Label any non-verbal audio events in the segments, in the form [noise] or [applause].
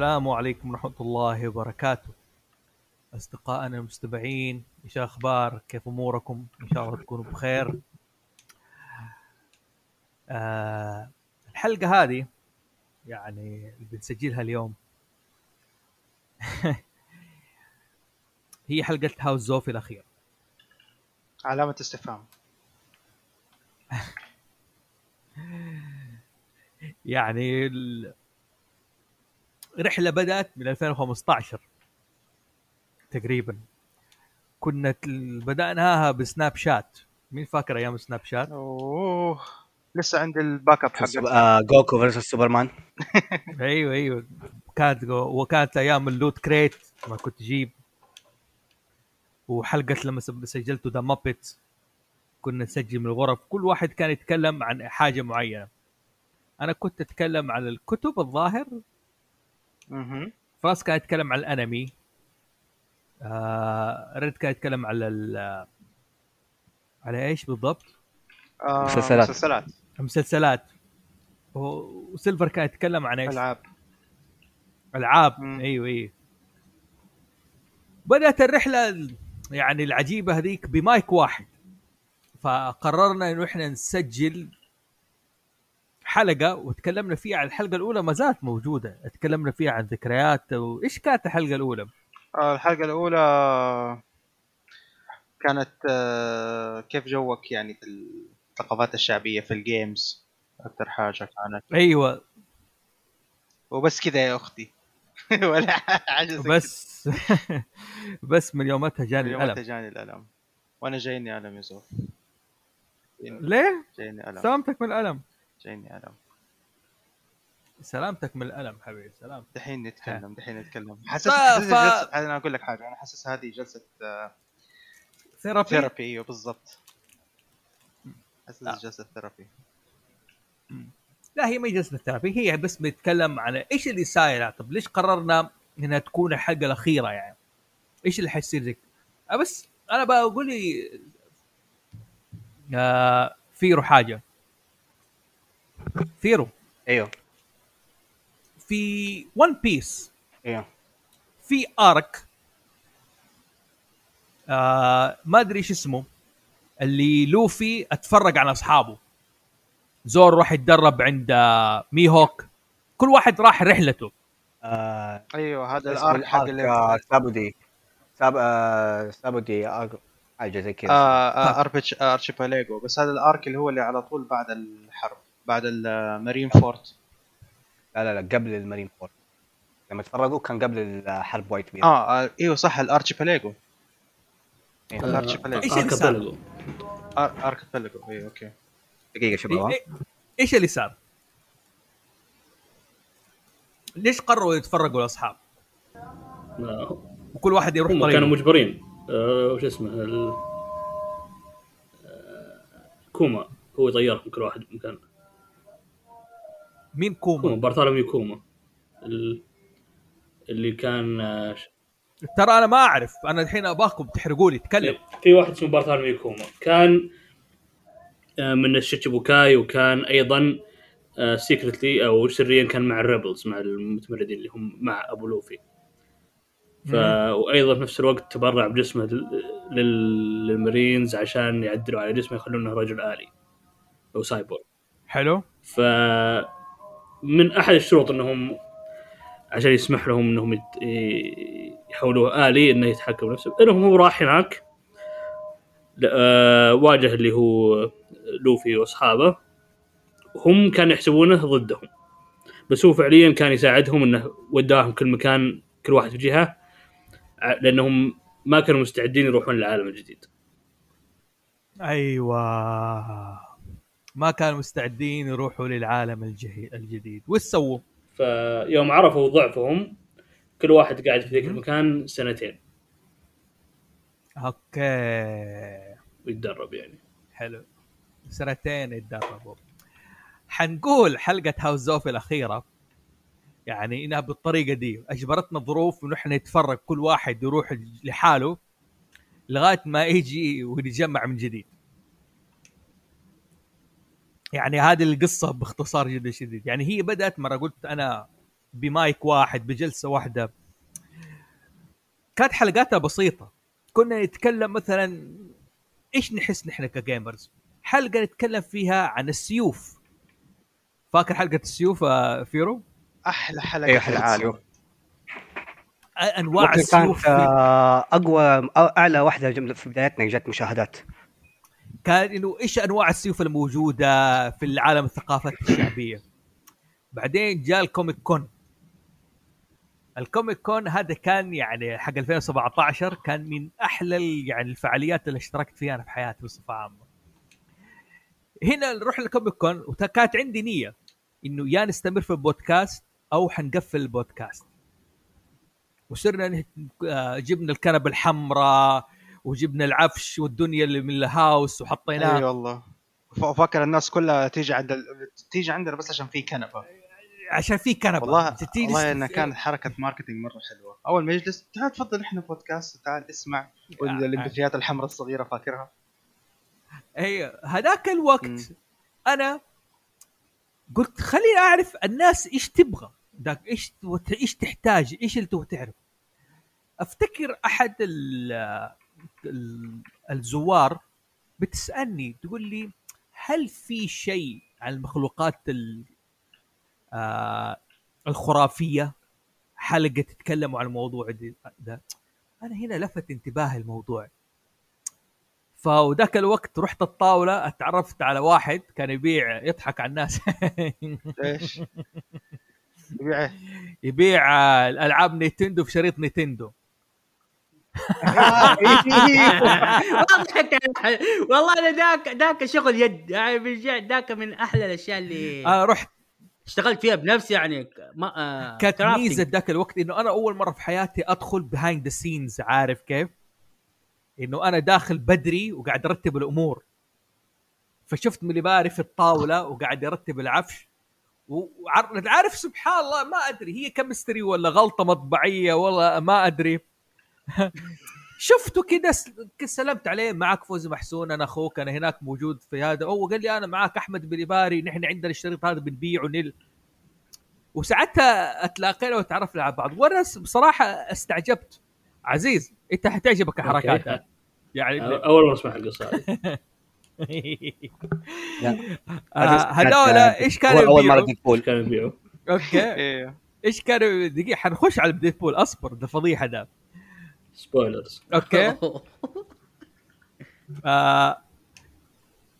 السلام عليكم ورحمة الله وبركاته. أصدقائنا المستمعين إيش الأخبار كيف أموركم؟ إن شاء الله تكونوا بخير. آه الحلقة هذه يعني اللي بنسجلها اليوم [laughs] هي حلقة هاوس زوفي الأخير. علامة استفهام. [laughs] يعني ال- رحلة بدأت من 2015 تقريبا. كنا ال- بدأناها ب Snapchat. مين فاكر أيام Snapchat؟ أوه. لسه عندي ال backup حق آه، Goku versus Superman. [laughs] أيوه أيوه. كانت وكانت أيام ال Loot Crate ما كنت تجيب. وحلقة لما سجلتوا The Muppet كنا نسجل من الغرف. كل واحد كان يتكلم عن حاجة معينة. أنا كنت أتكلم عن الكتب الظاهر فراس كان يتكلم عن الانمي آه ريد كان يتكلم على ال على إيش بالضبط؟ آه، مسلسلات. مسلسلات المسلسلات و- وسيلفر كان يتكلم عن إيش؟ ألعاب ألعاب مم. أيوه أيوه بدأت الرحلة ال- يعني العجيبة هذيك بمايك واحد فقررنا إنه إحنا نسجل حلقة وتكلمنا فيها عن الحلقة الأولى ما زالت موجودة. تكلمنا فيها عن ذكريات وإيش كانت الحلقة الأولى؟ آه، الحلقة الأولى كانت آه، كيف جوك يعني في الثقافات الشعبية في الجيمز أكثر حاجة كانت. أيوه. وبس كذا يا أختي. [laughs] ولا حاجة زي بس [laughs] بس من يومتها. جاني الألم. جاني الألم. وأنا جايني ألم يا زول. ليه؟ جايني ألم. سلامتك من الألم. جايني ألم سلامتك من الألم حبيبي سلام دحين نتكلم دحين نتكلم. حاسس ف- أنا أقول لك حاجة أنا حاسس هذه جلسة therapy؟ therapy أيوه بالضبط. حاسس آه. جلسة therapy. لا هي ما هي جلسة therapy هي بس بنتكلم على إيش اللي صاير طب ليش قررنا إنها تكون الحلقة الأخيرة يعني؟ إيش اللي حيصير زي آه بس أنا بقول لي آه فيرو حاجة. فيرو أيوه. في One Piece أيوه. في arc آه ما أدري إيش اسمه. اللي Luffy أتفرج عن أصحابه. Zoro راح يتدرب عند آه، Mihawk. كل واحد راح رحلته. آه، أيوه هذا ال arc حق ال arc آه، اللي Sabaody. ساب آه، Sabaody حاجة زي كذا. archi archipelago بس هذا ال arc اللي هو اللي على طول بعد الحرب. بعد ال Marineford لا لا لا قبل ال Marineford لما تفرقوا كان قبل الحرب Whitebeard آه, آه إيوه صح ال archipelago إيه. ال archipelago إيش اللي صار؟ أيوه okay. دقيقة شباب. إيه-؟ إيه- إيش اللي صار؟ ليش قرروا يتفرقوا الأصحاب؟ وكل واحد يروح هم كانوا طريقه مجبرين. آه، وش اسمه ال... آه، Kuma هو يطيرهم كل واحد بمكان مين Kuma؟ Kuma؟ Bartholomew Kuma. ال... اللي كان آه، ترى أنا ما أعرف. أنا الحين أباكم تحرقوا لي تكلم. في واحد اسمه Bartholomew Kuma. كان آه، من ال Shichibukai وكان أيضا secretly أو سريا كان مع ال rebels مع المتمردين اللي هم مع أبو Luffy. ف... وأيضا في نفس الوقت تبرع بجسمه لل... لل- للمارينز عشان يعدلوا على جسمه يخلونه رجل آلي أو سايبورغ حلو. ف من أحد الشروط أنهم عشان يسمح لهم أنهم يحولوه آلي إنه يتحكم بنفسه إنهم هو راح هناك. آه، واجه اللي هو لوفي وأصحابه. هم كانوا يحسبونه ضدهم. بس هو فعليا كان يساعدهم إنه وداهم كل مكان كل واحد في جهة لأنهم ما كانوا مستعدين يروحون للعالم الجديد أيوه. ما كانوا مستعدين يروحوا للعالم الجهي- الجديد. وش سووا؟ فيوم عرفوا ضعفهم كل واحد قاعد في ذيك المكان سنتين. أوكي. ويتدرب يعني. حلو. سنتين يتدربوا. حنقول حلقة هاوس زوفي الأخيرة. يعني إنها بالطريقة دي. أجبرتنا الظروف إنه إحنا نتفرج كل واحد يروح لحاله لغاية ما يجي ونتجمع من جديد. يعني هذه القصة باختصار جدا شديد. يعني هي بدأت مرة قلت أنا بمايك واحد بجلسة واحدة. كانت حلقاتها بسيطة. كنا نتكلم مثلا إيش نحس نحن ك gamers؟ حلقة نتكلم فيها عن السيوف. فاكر حلقة السيوف آه، فيرو؟ أحلى حلقة أيوه في حلقة العالم. السيوف. أنواع السيوف كانت آه، أقوى أو أعلى واحدة في بدايتنا جت مشاهدات. كان إنه إيش أنواع السيوف الموجودة في العالم الثقافات الشعبية؟ بعدين جاء ال Comic Con. ال Comic Con هذا كان يعني حق 2017 كان من أحلى يعني الفعاليات اللي اشتركت فيها أنا في حياتي بصفة عامة. هنا نروح لل Comic Con وكانت عندي نية إنه يا نستمر في البودكاست أو حنقفل البودكاست. وصرنا آه، جبنا الكنبة الحمراء وجبنا العفش والدنيا اللي من ال house وحطيناه. أي والله. فاكر الناس كلها تيجي عند ال... تيجي عندنا بس عشان في كنبة. عشان في كنبة. والله والله انها كانت حركة marketing مرة حلوة. أول ما يجلس تعال تفضل إحنا بودكاست تعال اسمع والامبثيات الحمراء الصغيرة فاكرها؟ أيوه هذاك الوقت مم. أنا قلت خليني أعرف الناس إيش تبغى. ذاك إيش إيش تحتاج إيش اللي تبغى تعرف أفتكر أحد ال الزوار بتسألني تقول لي هل في شيء عن المخلوقات ال آه الخرافية؟ حلقه تتكلموا عن الموضوع ده؟ أنا هنا لفت انتباهي الموضوع. فوذاك الوقت رحت الطاولة اتعرفت على واحد كان يبيع يضحك على الناس. [laughs] إيش؟ يبيع؟ يبيع آه، الألعاب Nintendo في شريط Nintendo. واضحك [laughs] والله أنا ذاك ذاك شغل يد يعني بالجد ذاك من أحلى الأشياء اللي آه رحت اشتغلت فيها بنفسي يعني ما آه كانت. ميزة ذاك الوقت إنه أنا أول مرة في حياتي أدخل behind the scenes عارف كيف؟ إنه أنا داخل بدري وقاعد أرتب الأمور فشفت مليباري في الطاولة وقاعد يرتب العفش وعارف سبحان الله ما أدري هي chemistry ولا غلطة مطبعية ولا ما أدري شفته كده سلمت عليه معك فوزي محسون أنا أخوك أنا هناك موجود في هذا. هو قال لي أنا معك أحمد مليباري نحن عندنا الشريط هذا بنبيعه نل. وساعتها اتلاقينا وتعرفنا على بعض. وأنا بصراحة استعجبت. عزيز أنت حتعجبك. هذه يعني أول مرة أسمع القصة هذه. [laughs] آه، هذول إيش كانوا اول مرة؟ Deadpool كانوا يبيعوا؟ okay. إيه. إيش كانوا دقيقة حنخش على Deadpool أصبر ده فضيحة ده. spoilers okay [laughs] آه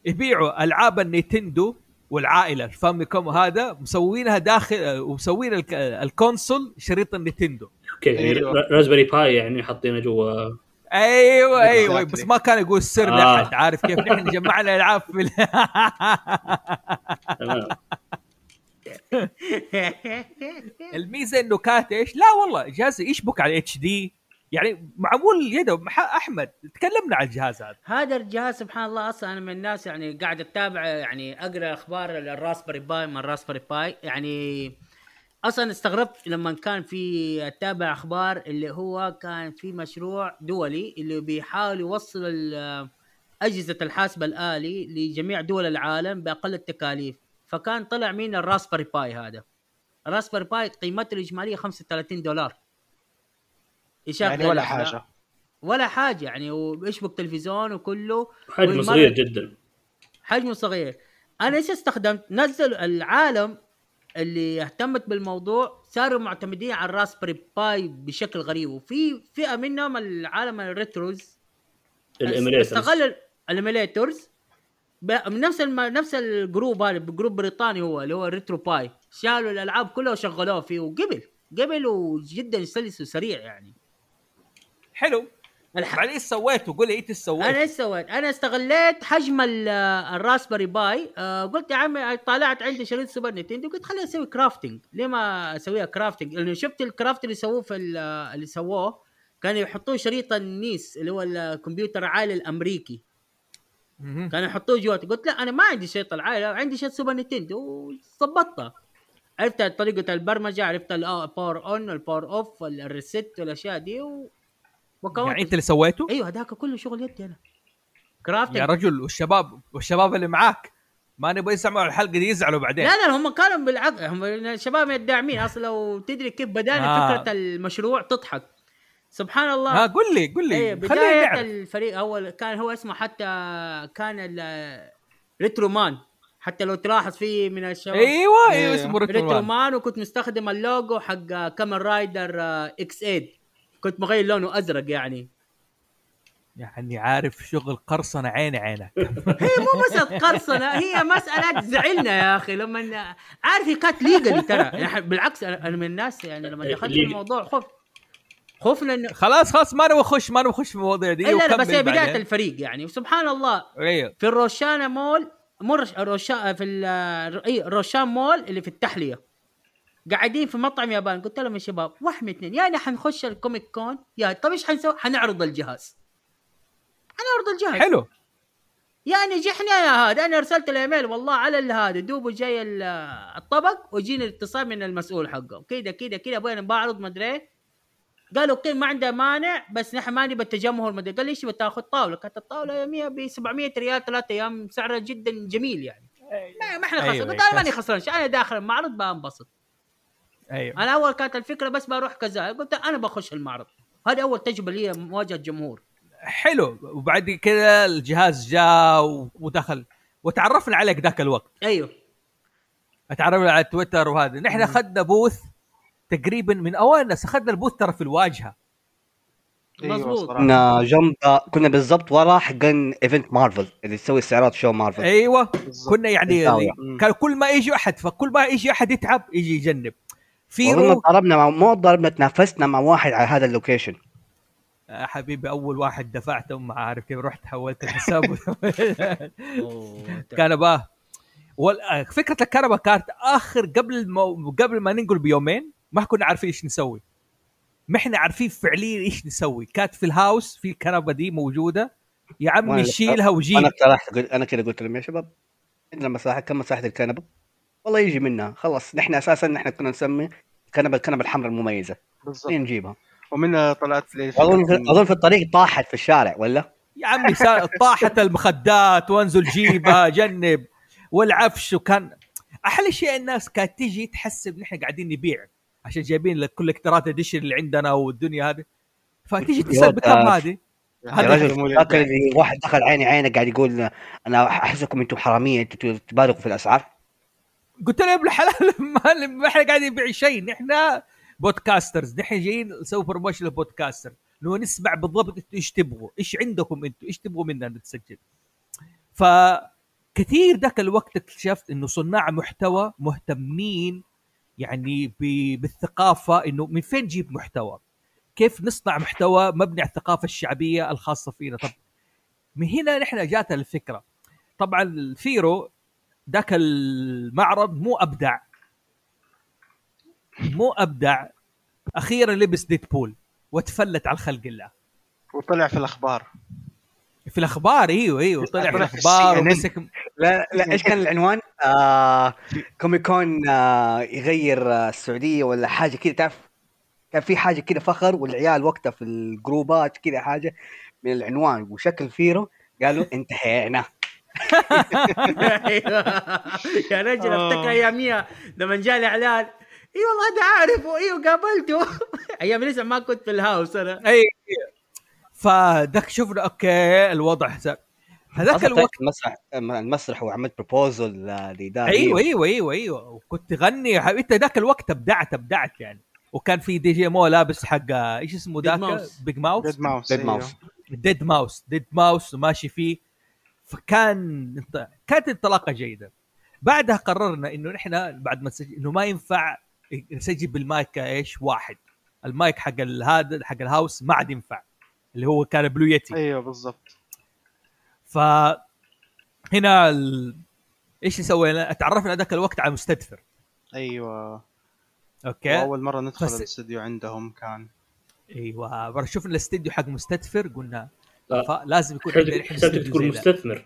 يبيعوا ألعاب ال Nintendo والعائلة ال Famicom هذا مسوينها داخل ومسوين الك- ال console شريط ال Nintendo okay يعني أيوه. Raspberry Pi يعني حاطينه جوا أيوه أيوه. بس ما كان يقول السر آه. لأحد عارف كيف نحن جمعنا ألعاب في ال- [laughs] الميزة إنه كانت إيش؟ لا والله جهاز يشبك على HD يعني معمول يده أحمد تكلمنا على الجهاز هذا. هذا الجهاز سبحان الله أصلا أنا من الناس يعني قاعد أتابع يعني أقرأ أخبار ال Raspberry Pi من ال Raspberry Pi. يعني أصلا استغربت لما كان في أتابع أخبار اللي هو كان في مشروع دولي اللي بيحاول يوصل أجهزة الحاسب الآلي لجميع دول العالم بأقل التكاليف. فكان طلع مين؟ ال Raspberry Pi هذا. ال Raspberry Pi قيمته الإجمالية 35 دولار. يعني ولا حاجة. ولا حاجة يعني ويشبك تلفزيون وكله. حجم والمرة- صغير جدا. حجمه صغير. أنا إيش استخدمت؟ نزل العالم اللي اهتمت بالموضوع صاروا معتمدين على ال Raspberry Pi بشكل غريب. وفي فئة منهم العالم ال retros. ال emulators. استغل من نفس الم... نفس ال group هذا group بريطاني هو اللي هو RetroPie. شالوا الألعاب كلها وشغلوها فيه وقبل قبل وجدا سلس وسريع يعني. حلو الح... بعدين إيش سويتوا؟ قول لي إيش سويت؟ أنا إيش سويت؟ أنا استغليت حجم ال- ال Raspberry Pi آه قلت يا عمي طالعت عندي شريط Super Nintendo قلت خليني أسوي crafting ليه ما أسويها crafting؟ لأنه شفت ال craft اللي سووه في ال- اللي سووه كانوا يحطوه شريط ال NES اللي هو الكمبيوتر العائلي الأمريكي. كانوا يحطوه جوات قلت لا أنا ما عندي شريط العائله عندي شريط Super Nintendo وظبطتها عرفت طريقة البرمجة عرفت ال power on ال power off ال reset والاشياء دي و... وكونت يعني انت اللي سويته؟ أيوه هذاك كله شغل يدي أنا. crafting يا رجل والشباب والشباب اللي معاك. ما نبغى يسمعوا الحلقة دي يزعلوا بعدين. لا لا هم كانوا بالعكس هم الشباب الداعمين أصلا لو تدري كيف بدأنا آه. فكرة المشروع تضحك. سبحان الله. ها قول لي قول إيه لي خلينا بداية نعرف الفريق أول كان هو اسمه حتى كان Retro Man حتى لو تلاحظ فيه من الشباب. أيوه أيوه إيه. اسمه Retro Man وكنت مستخدم اللوجو حق Kamen Rider آه، X 8 كنت مغير لونه أزرق يعني. يعني عارف شغل قرصنة عيني عينك. [laughs] هي مو مسألة قرصنة هي مسألة تزعلنا يا أخي. لما عارف هي كانت legal ترى. يعني بالعكس أنا من الناس يعني لما دخلت في. الموضوع خف خفنا إنه خلاص خلاص ما نبغى نخش ما نبغى نخش في المواضيع دي لا لا بس هي بداية بعدين. الفريق يعني. وسبحان الله أيوه في الروشانا مول مو الروش- روشا في ال- اي روشان مول اللي في التحلية. قاعدين في مطعم ياباني قلت لهم يا شباب واحد من اثنين يعني حنخش ال Comic Con يا طب إيش حنسوي؟ حنعرض الجهاز. حنعرض الجهاز. حلو. يعني جحنا يا هذا. أنا أرسلت الايميل والله على هذا. دوبه جاي ال- الطبق وجيني الاتصال من المسؤول حقه. كذا كذا كذا أبوي بعرض مدري إيه. قالوا okay ما عنده مانع بس نحن ما نبي التجمهر مدري قال لي إيش بتاخذ طاولة؟ كانت الطاولة يوميا ب 700 ريال ثلاث أيام سعرها جدا جميل يعني. ما, ما إحنا خسران أيوة، قلت أنا ماني. خسران أنا داخل المعرض بنبسط أيوه. أنا أول كانت الفكرة بس بروح كذا قلت أنا بخش المعرض. هذه أول تجربة لي مواجهة جمهور حلو. وبعد كذا الجهاز جاء ودخل. وتعرفنا عليك ذاك الوقت. أيوه. تعرفنا على تويتر وهذا. نحن اخذنا booth تقريبا من أوائل الناس اخذنا ال booth ترى في الواجهة. أيوة مظبوط. كنا جنب كنا بالضبط ورا حقين event Marvel اللي تسوي استعراض show Marvel. أيوه. بالضبط. كنا يعني. كان كل ما يجي أحد فكل ما يجي أحد يتعب يجي يجنب. اظن فيرو ضربنا مع مو ضربنا تنافسنا مع واحد على هذا ال location. آه، حبيبي أول واحد دفعته ما عارف كيف رحت حولت الحساب. [laughs] [laughs] كنبه وال- آه، فكرة الكنبه كانت آخر قبل المو... قبل ما ننقل بيومين ما كنا عارفين إيش نسوي. ما إحنا عارفين فعليا إيش نسوي. كانت في الهاوس في الكنبه دي موجودة. يا عمي شيلها أنا وجيب اقترحت قلت- أنا كذا قلت لهم يا شباب عندنا مساحه كم مساحة الكنبه والله يجي منها. خلاص نحن أساسا نحن كنا نسمي الكنبه الكنبه الحمراء المميزة. بالضبط. نجيبها ومنها طلعت لي أظن في أظن في الطريق طاحت في الشارع ولا؟ يا عمي سا- طاحت المخدات وانزل جيبها جنب. والعفش وكان أحلى شيء الناس كانت تجي تحسب نحن قاعدين نبيع. عشان جايبين ال collector's edition اللي عندنا والدنيا هذه. فتيجي تسأل بكم. هذه. يا هذا رجل فاكر اللي واحد دخل عيني عينك قاعد يقول أنا أحسكم أنتم حرامية أنتم تبالغوا في الأسعار؟ قلت له يا ابن الحلال [laughs] ما إحنا قاعدين نبيع شيء. نحن podcasters نحن جايين نسوي promotion لل podcaster انه نسمع بالضبط أنتوا إيش تبغوا؟ إيش عندكم أنتوا؟ إيش تبغوا منا نتسجل؟ فكثير ذاك الوقت اكتشفت إنه صناع محتوى مهتمين يعني بالثقافة إنه من فين نجيب محتوى؟ كيف نصنع محتوى مبني على الثقافة الشعبية الخاصة فينا؟ طب من هنا نحن جاتنا الفكرة. طبعا الفيرو ذاك المعرض مو أبدع. مو أبدع. أخيرا لبس Deadpool وتفلت على خلق الله. وطلع في الأخبار. في الأخبار إيوه إيوه طلع في الأخبار. ومسك لا لا إيش كان العنوان؟ آه Comic Con آه يغير آه السعودية ولا حاجة كذا تعرف؟ كان في حاجة كذا فخر والعيال وقتها في الجروبات كذا حاجة من العنوان وشكل فيرو قالوا انتهينا. يا رجل آه. افتكر اياميها لما جاء الإعلان. إي والله هذا عارفه أيوه قابلته [laughs] أيام لسه ما كنت في ال House أنا. إي فذاك شفنا okay الوضع صار هذاك الوقت المسرح المسرح وعملت proposal لإدارة. أيوه أيوه أيوه أيوه. وكنت تغني أنت ذاك الوقت أبدعت أبدعت يعني. وكان في دي جي مو لابس حق إيش اسمه ذاك؟ Mouse. big mouse dead mouse dead. mouse dead mouse dead mouse وماشي فيه. فكان انت- كانت انطلاقه جيدة. بعدها قررنا إنه نحن بعد ما نسجل إنه ما ينفع نسجل بالمايك إيش؟ واحد. المايك حق ال- هذا حق ال House ما عاد ينفع. اللي هو كان Blue Yeti. أيوه بالضبط. ف هنا ال... إيش سوينا؟ تعرفنا ذاك الوقت على مستدفر. أيوه. okay. وأول مرة ندخل بس- الاستوديو عندهم كان. أيوه. شفنا الاستديو حق مستدفر قلنا. فلازم يكون عندنا حسبتك تقول ده. مستثمر.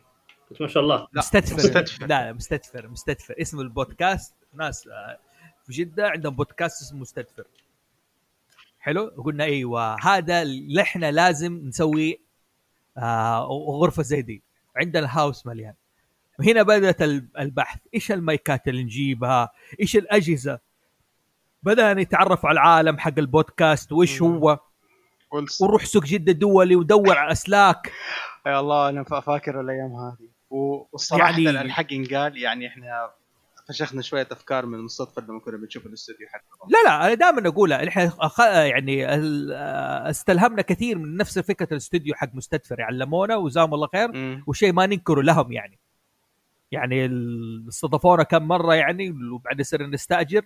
قلت ما شاء الله. لا، مستدفر. مستدفر. لا لا مستدفر مستدفر اسم البودكاست ناس آه، في جدة عندهم بودكاست اسمه مستدفر حلو؟ قلنا إيوه هذا اللي إحنا لازم نسوي آه غرفة زي دي. عندنا الهاوس مليان. وهنا بدأت ال- البحث. إيش المايكات اللي نجيبها؟ إيش الأجهزة؟ بدأنا نتعرف على العالم حق البودكاست. وإيش. هو. ونروح سوق جدة الدولي ودور على أسلاك. يا الله أنا فا- فاكر الأيام هذه. والصراحه يعني-. الحق ينقال يعني إحنا فشخنا شوية أفكار من المستطفى لما كنا بنشوف الاستوديو حقهم لا لا أنا دائما أقولها إحنا أخ... يعني استلهمنا كثير من نفس فكرة الاستوديو حق مستدفر علمونا وجزاهم الله خير. وشيء ما ننكره لهم يعني. يعني استضافونا كم مرة يعني وبعدين صرنا نستأجر.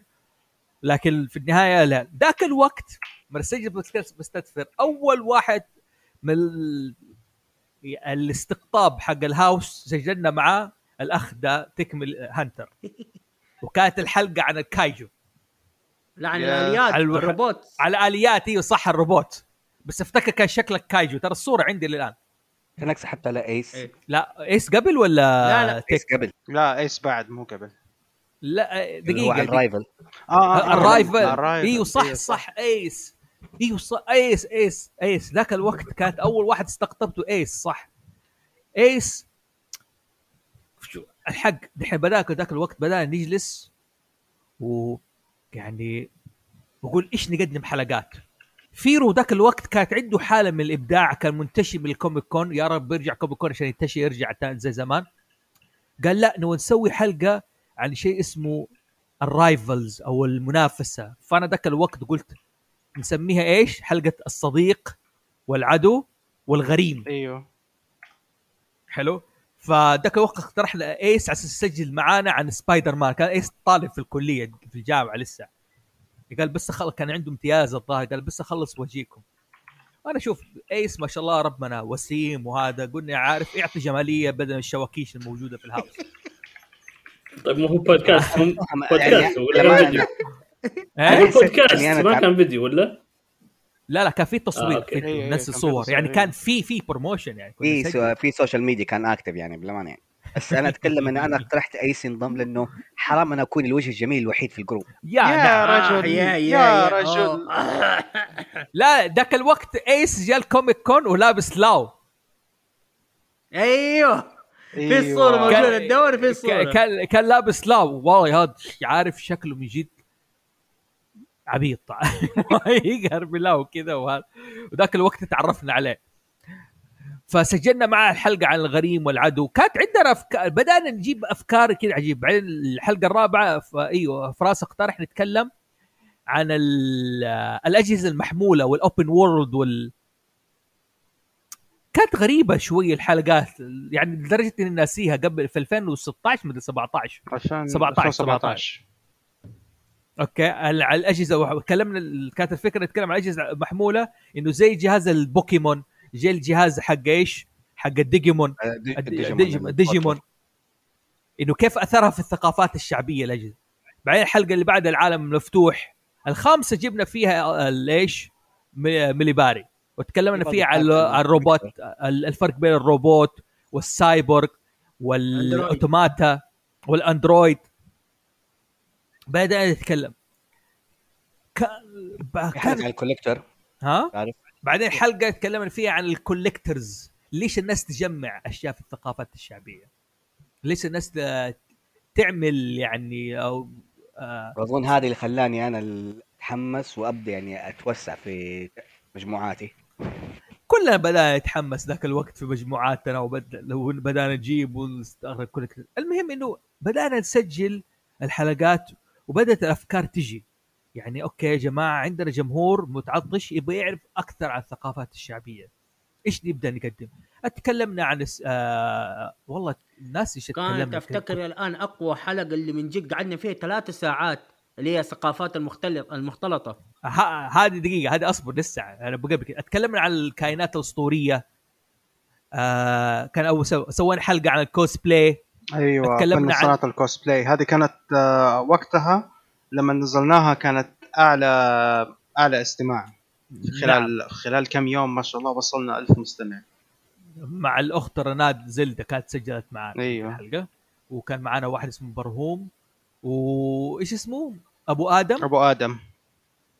لكن في النهاية لا. ذاك الوقت مرسيدس مستدفر. أول واحد من ال- الاستقطاب حق الهاوس سجلنا معاه الأخ ده تكمل هانتر. [laughs] وكانت الحلقة عن الكايجو. لا عن يا- الآليات على الوح- الروبوت. على اليات إيوه صح الروبوت. بس افتكر كان شكلك كايجو. ترى الصورة عندي للآن. كان سحبت على إيس. إيه. لا إيس قبل ولا لا، لا، إيس قبل. لا إيس بعد مو قبل. لا دقيقة. ال rival آه ال rival ال rival. إيوه صح إيوه صح إيس. أيوه صح إيس إيس إيس. ذاك الوقت كانت أول واحد استقطبته إيس صح؟ إيس. شو الحق دحين بداك ذاك الوقت بدانا نجلس و يعني بقول إيش نقدم حلقات. فيرو ذاك الوقت كانت عنده حالة من الإبداع كان منتشي من ال Comic Con يا رب يرجع Comic Con عشان ينتشي يرجع زي زمان. قال لا نبغى نسوي حلقة عن شيء اسمه ال rivals أو المنافسة. فأنا ذاك الوقت قلت نسميها إيش؟ حلقة الصديق والعدو والغريم. أيوه. حلو؟ فذاك الوقت اقترحنا إيس على أساس يسجل معانا عن سبايدر مان كان إيس طالب في الكلية في الجامعة لسه. قال بس خلص كان عنده امتياز الظاهر. قال بس اخلص وأجيكم. أنا شوف إيس ما شاء الله ربنا وسيم وهذا. قلنا عارف يعطي جمالية بدل الشواكيش الموجودة في ال House. طيب ما هو بودكاست هم بودكاست فيديو إيه؟ هو أنا بودكاست يعني أنا ما كان فيديو ولا؟ لا لا كان في آه، تصوير okay. في إيه، إيه، نفس الصور. يعني كان في في promotion يعني في. so... في social media كان active يعني بالأمانة يعني بس أنا أتكلم إن أنا اقترحت ايس ينضم لأنه حرام أنا أكون الوجه الجميل الوحيد في ال group يا, يا نعم. رجل آه، يا- يا يا- رجل آه. لا ذاك الوقت ايس جاء ال Comic Con ولابس Law أيوه في. الصورة كان- موجودة الدور في الصورة كان كان لابس Law والله هذا عارف شكله من جد عبيط. [laughs] يقهر ب Law كذا وهذا. وذاك الوقت تعرفنا عليه. فسجلنا معاه الحلقة عن الغريم والعدو. كانت عندنا افكار بدأنا نجيب أفكار كذا عجيب بعدين الحلقة الرابعة. أيوه فراس اقترح نتكلم عن ال... الأجهزة المحمولة وال open world وال كانت غريبة شوي الحلقات. يعني لدرجة إني ناسيها. قبل في 2016 مدري 17 عشان 17 17 okay على الأجهزة وكلمنا ال- كانت الفكرة نتكلم عن أجهزة محمولة إنه زي جهاز البوكيمون زي الجهاز حق إيش؟ حق الديجيمون. الد- الديجيمون الديجيمون إنه كيف أثرها في الثقافات الشعبية الأجهزة. بعدين الحلقة اللي بعدها العالم المفتوح الخامسة جبنا فيها ال- إيش؟ م- مليباري وتكلمنا فيها عن الروبوت ال- الفرق بين الروبوت وال cyborg وال automata وال android. بدأنا نتكلم كان في حلقة عن كان ال collector ها؟ عارف؟ بعدين حلقة تكلمنا فيها عن ال collectors ليش الناس تجمع أشياء في الثقافات الشعبية؟ ليش الناس تعمل يعني أو آه واظن هذا اللي خلاني أنا أتحمس وأبدأ يعني أتوسع في مجموعاتي. كلنا بدأنا نتحمس ذاك الوقت في مجموعاتنا وبدأ لو بدانا نجيب ونستغرب كل المهم إنه بدأنا نسجل الحلقات وبدأت الأفكار تجي. يعني أوكي يا جماعة عندنا جمهور متعطش يبغى يعرف أكثر عن الثقافات الشعبية. إيش نبدأ نقدم؟ أتكلمنا عن الس- آه والله الناس إيش كانت أفتكر الآن أقوى حلقة اللي من جد قعدنا فيها ثلاث ساعات اللي هي الثقافات المختلطة. المختلطه هذه دقيقة هذه أصبر لسه أنا بقول لك أتكلمنا عن الكائنات الأسطورية. آه كان اول سو... سوينا حلقة عن الكوسبلاي أيوه تكلمنا عن- صناعه الكوسبلاي هذه كانت آه، وقتها لما نزلناها كانت أعلى أعلى استماع. خلال نعم. خلال كم يوم ما شاء الله وصلنا ألف مستمع. مع الأخت رناد زلدة كانت سجلت معنا أيوه. الحلقة وكان معنا واحد اسمه برهوم. وايش اسمه؟ أبو آدم؟ أبو آدم.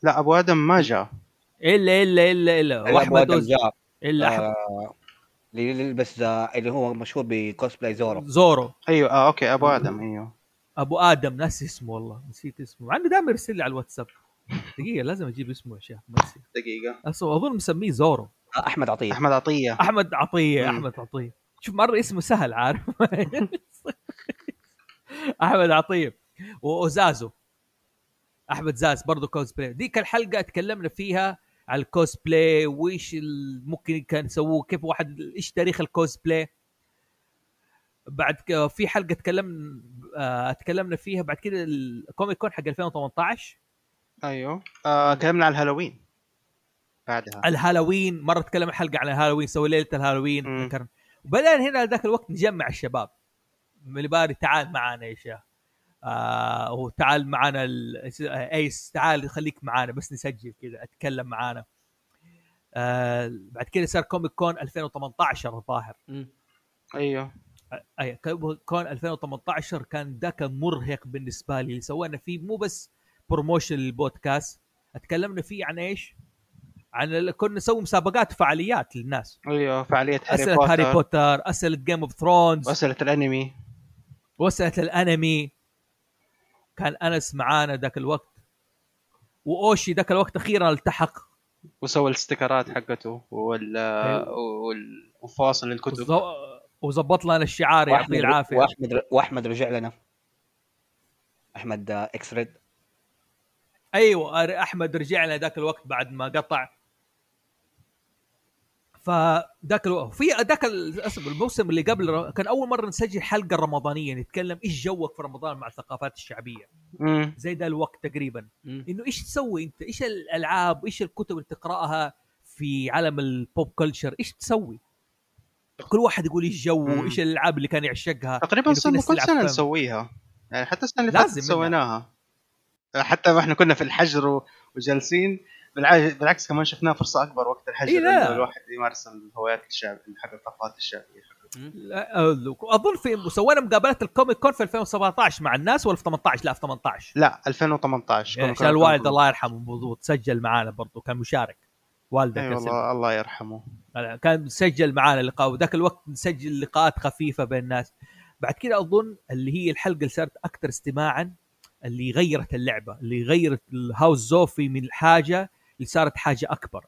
لا أبو آدم ما جاء. إلا إلا إلا إلا. أبو وأحمد آدم جاء. إلا أحمد. آه، اللي يلبس آه، اللي هو مشهور بكوسبلاي زورو. زورو. أيوه آه okay أبو آدم أيوه. أبو آدم ناسي اسمه والله نسيت اسمه. عنده دائما يرسل لي على الواتساب. دقيقة لازم أجيب اسمه يا شيخ دقيقة. أصلا أظن مسميه زورو. آه، أحمد عطية. أحمد عطية. أحمد عطية مم. أحمد عطية. شوف مرة اسمه سهل عارف؟ [laughs] أحمد عطية. واوزازو أحمد زاز برضه كوسبلاي ديك الحلقة تكلمنا فيها على الكوسبلاي وإيش ممكن كان يسووه كيف واحد إيش تاريخ الكوسبلاي بعد في حلقة تكلم آه، تكلمنا فيها بعد كده ال Comic Con حق 2018 أيوه. آه تكلمنا عن الهالوين. بعدها. الهالوين مرة تكلم حلقة عن الهالوين سوي ليلة الهالوين. ذكرنا. وبدأنا هنا ذاك الوقت نجمع الشباب. باري تعال معانا يا شيخ. آه وتعال معانا ال- ايس تعال خليك معانا بس نسجل كذا أتكلم معانا. آه بعد كده صار Comic Con 2018 الظاهر. أيوه. Comic Con 2018 كان ذاك مرهق بالنسبة لي. اللي سوينا فيه مو بس promotion لل podcast أتكلمنا فيه عن إيش؟ عن كنا نسوي مسابقات وفعاليات للناس. أيوه فعاليه هاري أسئلة بوتر, هاري بوتر أسئلة Game of Thrones وأسئلة الأنمي. وأسئلة الأنمي. كان أنس معانا ذاك الوقت وأوشي ذاك الوقت أخيرا التحق. وسوى ال stickerات حقته وال وال- وفواصل الكتب. وظبط لنا الشعار يعطيه العافية. وأحمد وأحمد رجع لنا. أحمد آه، X-Red أيوه أحمد رجع لنا ذاك الوقت بعد ما قطع. فذاك الوقت في ذاك الموسم اللي قبل كان أول مرة نسجل حلقة رمضانية نتكلم إيش جوك في رمضان مع الثقافات الشعبية. زي ذا الوقت تقريبا. مم. إنه إيش تسوي أنت؟ إيش الألعاب؟ إيش الكتب اللي تقرأها في عالم ال pop culture إيش تسوي؟ كل واحد يقول إيش جوه. إيش الألعاب اللي كان يعشقها. تقريبا صرنا كل سنة. نسويها. يعني حتى السنة اللي فاتت. سويناها. حتى ما إحنا كنا في الحجر وجالسين. بالعكس كمان شفناها فرصة أكبر وقت الحجر إيه لا. انه الواحد يمارس الهوايات الشعب حق الثقافات الشعبية. لا، أظن في سوينا مقابلات ال Comic Con في 2017 مع الناس ولا في 18 لا في 18 لا 2018 يعني عشان الوالد الله يرحمه مضبوط سجل معانا برضو كان مشارك. والده اي كان والله الله يرحمه. كان سجل معانا لقاء وذاك الوقت نسجل لقاءات خفيفة بين الناس. بعد كده أظن اللي هي الحلقة اللي صارت أكثر استماعا اللي غيرت اللعبة اللي غيرت الهاوس زوفي من اللي صارت حاجة أكبر.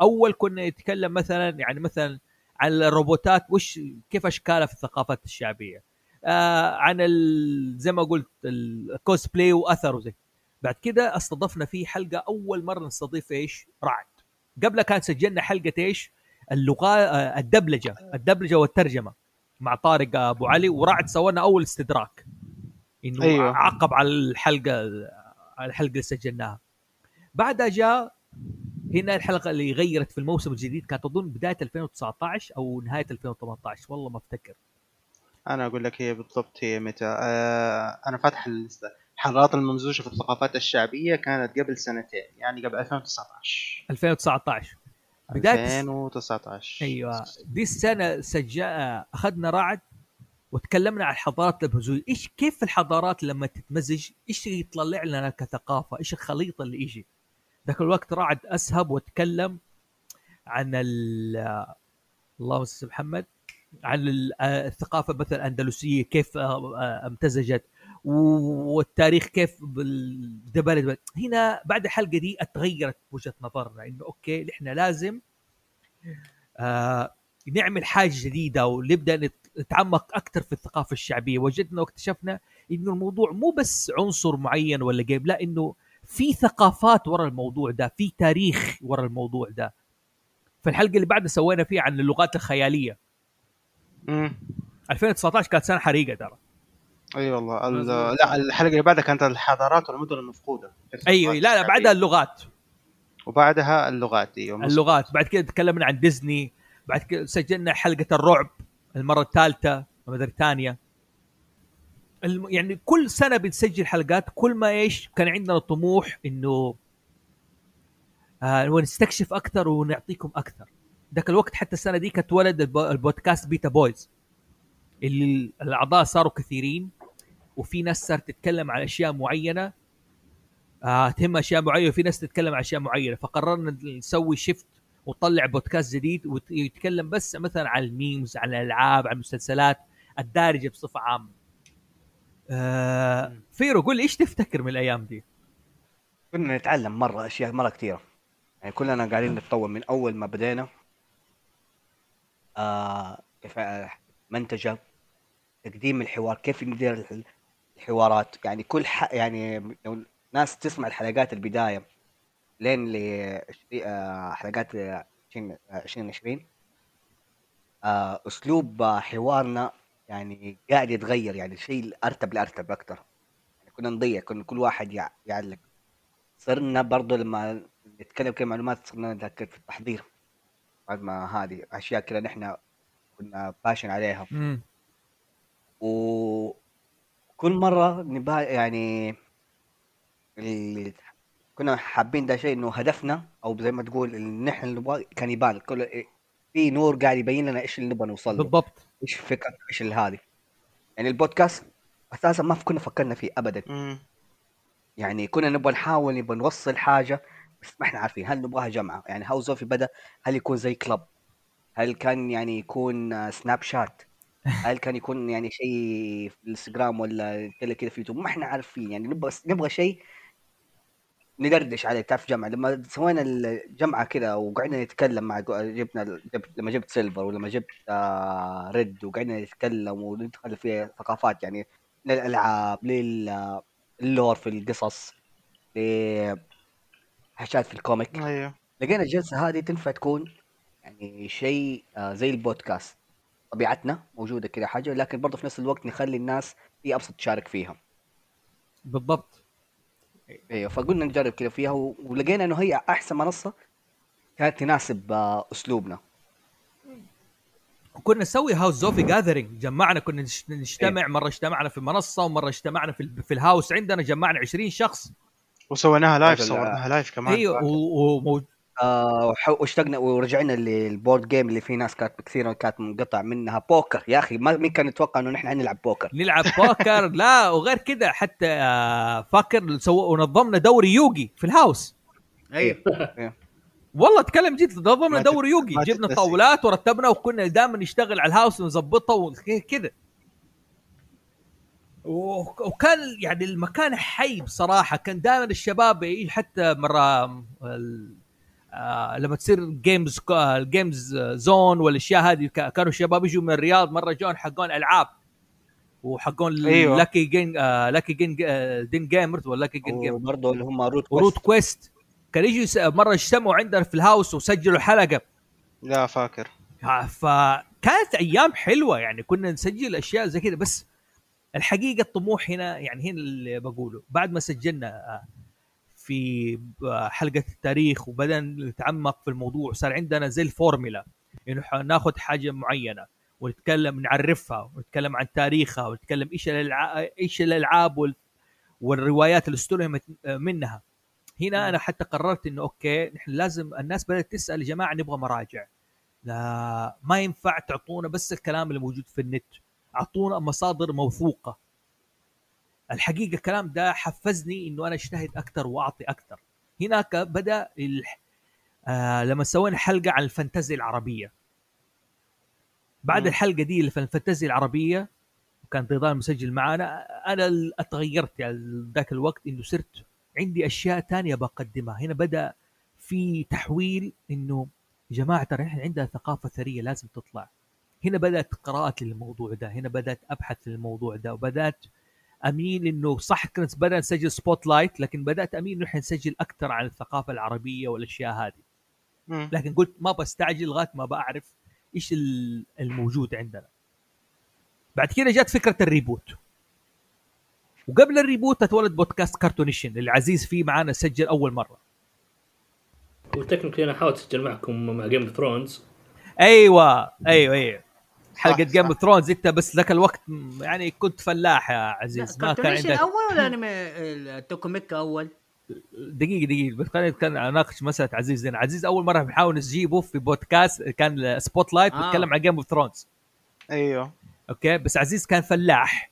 أول كنا نتكلم مثلا يعني مثلا عن الروبوتات وش كيف أشكالها في الثقافات الشعبية؟ آه عن ال- زي ما قلت الكوسبلاي واثره زي بعد كده استضفنا فيه حلقة أول مرة نستضيف إيش؟ رعد. قبلها كان سجلنا حلقة إيش؟ اللغة آه، الدبلجة الدبلجة والترجمة مع طارق أبو علي ورعد سوينا أول استدراك. إنه أيوة. عقب على الحلقة على الحلقة اللي سجلناها. بعدها جاء هنا الحلقة اللي غيرت في الموسم الجديد كانت اظن بداية 2019 أو نهاية 2018 والله ما أفتكر. أنا أقول لك هي بالضبط هي متى. آه أنا فاتح اللسته الممزوجة في الثقافات الشعبية كانت قبل سنتين يعني قبل 2019 2019 بداية 2019 أيوه. دي السنة سجل أخذنا رعد وتكلمنا عن الحضارات الممزوجه إيش كيف الحضارات لما تتمزج؟ إيش يطلع لنا كثقافة؟ إيش الخليط اللي يجي؟ ذاك الوقت رعد أسهب وتكلم عن ال اللهم صل محمد عن ال- الثقافة مثلا الأندلسية كيف آه، آه، امتزجت والتاريخ كيف بالدبل هنا بعد الحلقة دي أتغيرت وجهة نظرنا إنه okay نحن لازم آه نعمل حاجة جديدة ونبدأ نت- نتعمق أكثر في الثقافة الشعبية. وجدنا واكتشفنا إنه الموضوع مو بس عنصر معين ولا game لا إنه في ثقافات ورا الموضوع ده في تاريخ ورا الموضوع ده. فالحلقه اللي بعدها سوينا فيها عن اللغات الخيالية. امم 2019 كانت سنة حريقة ترى. أي والله. ال- مظبوط. لا الحلقة اللي بعدها كانت الحضارات والمدن المفقودة. أيوه لا لا بعدها اللغات. وبعدها اللغات أيوه. اللغات. بعد كده تكلمنا عن ديزني. بعد كده سجلنا حلقة الرعب المرة الثالثة المرة الثانية. الم... يعني كل سنة بنسجل حلقات كل ما إيش كان عندنا طموح إنه آه ونستكشف أكثر ونعطيكم أكثر. ذاك الوقت حتى السنة دي كانت ولد الب... البودكاست بيتا بويز. اللي الأعضاء صاروا كثيرين وفي ناس صارت تتكلم عن أشياء معينة آه تهم أشياء معينة وفي ناس تتكلم عن أشياء معينة. فقررنا نسوي shift وطلع بودكاست جديد ويتكلم بس مثلا عن ال memes عن الألعاب عن المسلسلات الدارجة بصفة عامة. آه فيرو قول لي إيش تفتكر من الأيام دي؟ كنا نتعلم مرة أشياء مرة كثيرة. يعني كلنا قاعدين نتطور من أول ما بدينا آه كيف آه، منتجة تقديم الحوار كيف ندير الحوارات. يعني كل ح... يعني لو ناس تسمع الحلقات البداية لين ل آه، حلقات 2020 آه، أسلوب حوارنا يعني قاعد يتغير يعني شيء ارتب لارتب أكثر يعني كنا نضيع كنا كل واحد يعلق. صرنا برضو لما نتكلم كم معلومات صرنا نذكر في التحضير. بعد ما هذه أشياء كذا نحن كنا باشن عليها. مم. وكل مرة نبا يعني اللي كنا حابين ده شيء إنه هدفنا أو زي ما تقول إن نحن نبغى كان يبان كل في نور قاعد يبين لنا إيش اللي نبغى نوصل له. بالضبط. إيش الفكرة إيش هذه يعني البودكاست أساسا ما كنا فكرنا فيه ابدا. مم. يعني كنا نبغى نحاول نبغى نوصل حاجة بس ما إحنا عارفين هل نبغاها جمعة. يعني House of بدأ هل يكون زي club هل كان يعني يكون سناب شات هل كان يكون يعني شيء في الانستغرام ولا كذا كذا في يوتيوب ما إحنا عارفين. يعني نبغى نبغى شيء ندردش عليه تعرف جمعه لما سوينا الجمعة كذا وقعدنا نتكلم مع جبنا جبت لما جبت سيلفر ولما جبت آه ريد وقعدنا نتكلم وندخل في ثقافات يعني للألعاب لل lore في القصص لحاجات في ال comic. أيوه. لقينا الجلسة هذه تنفع تكون يعني شيء آه زي البودكاست. طبيعتنا موجودة كذا حاجة لكن برضه في نفس الوقت نخلي الناس في أبسط تشارك فيها. بالضبط. أيوه فقلنا نجرب كذا فيها ولقينا إنه هي أحسن منصة كانت تناسب آه، أسلوبنا. كنا نسوي House زوفي gathering جمعنا كنا نجتمع إيه. مرة اجتمعنا في منصه ومرة اجتمعنا في, في ال house عندنا جمعنا 20 شخص. وسويناها live صورناها live كمان. أيوه و... آه واشتقنا ورجعنا لل board game اللي في ناس كانت كثير كانت منقطع منها بوكر. يا أخي ما مين كان يتوقع إنه نحن نلعب بوكر؟ نلعب بوكر؟ [laughs] لا وغير كذا حتى آه فاكر سو ونظمنا دوري يوغي في ال house. أيوه. والله اتكلم جد نظمنا دوري يوغي. جبنا طاولات ورتبنا وكنا دائما نشتغل على ال house ونظبطها وكذا وكان يعني المكان حي بصراحة. كان دائما الشباب حتى مرة آه لما تصير games ال Games Zone والأشياء هذه كانوا الشباب يجوا من الرياض مرة جون حقون ألعاب. وحقون أيوة. لاكي جين آه لاكي جين آه دين gamers ولا لاكي جين gamers وبرضه اللي هم روت كويست روت كويست كان يجوا مرة اجتمعوا عندنا في الهاوس وسجلوا حلقة. لا فاكر. فكانت أيام حلوة يعني كنا نسجل أشياء زي كذا بس الحقيقة الطموح هنا يعني هنا اللي بقوله. بعد ما سجلنا آه، في حلقة التاريخ وبدأنا نتعمق في الموضوع صار عندنا زي الفورمولا إنه يعني ناخذ حاجة معينة ونتكلم نعرفها ونتكلم عن تاريخها ونتكلم إيش الالعاب إيش الألعاب وال... والروايات اللي استلهمت منها. هنا أنا حتى قررت إنه أوكي نحن لازم الناس بدأت تسأل يا جماعة نبغى مراجع. لا ما ينفع تعطونا بس الكلام اللي موجود في النت. أعطونا مصادر موثوقة. الحقيقة الكلام ده حفزني إنه أنا أجتهد أكثر وأعطي أكثر هناك بدأ آه لما سوينا حلقة عن الفانتازيا العربية. بعد م. الحلقة دي اللي في الفانتازيا العربية وكان رضوان مسجل معنا أنا أتغيرت يعني ذاك الوقت إنه صرت عندي أشياء تانية بقدمها. هنا بدأ في تحويل إنه يا جماعة ترى إحنا عندنا ثقافة ثرية لازم تطلع. هنا بدأت قراءتي للموضوع ده هنا بدأت أبحث في الموضوع ده وبدأت اميل إنه صح كنت بدأنا نسجل spotlight لكن بدأت اميل إنه إحنا نسجل أكثر عن الثقافة العربية والأشياء هذه. لكن قلت ما بستعجل لغاية ما بعرف إيش الموجود عندنا. بعد كده جت فكرة ال reboot. وقبل ال reboot اتولد بودكاست كارتونيشن اللي عزيز فيه معانا سجل أول مرة. و technically أنا حاولت أسجل معكم مع جيم اوف ثرونز أيوه أيوه أيوه. حلقة جيم اوف ثرونز انت بس ذاك الوقت يعني كنت فلاح يا عزيز ما كان عندك. اول ولا أنمي توكو ميكا أول؟ دقيقة دقيقة بس خليني كان أناقش مسألة عزيز زين. عزيز أول مرة بنحاول نجيبه في بودكاست كان spotlight آه. بيتكلم عن جيم اوف ثرونز أيوه. أوكي؟ بس عزيز كان فلاح.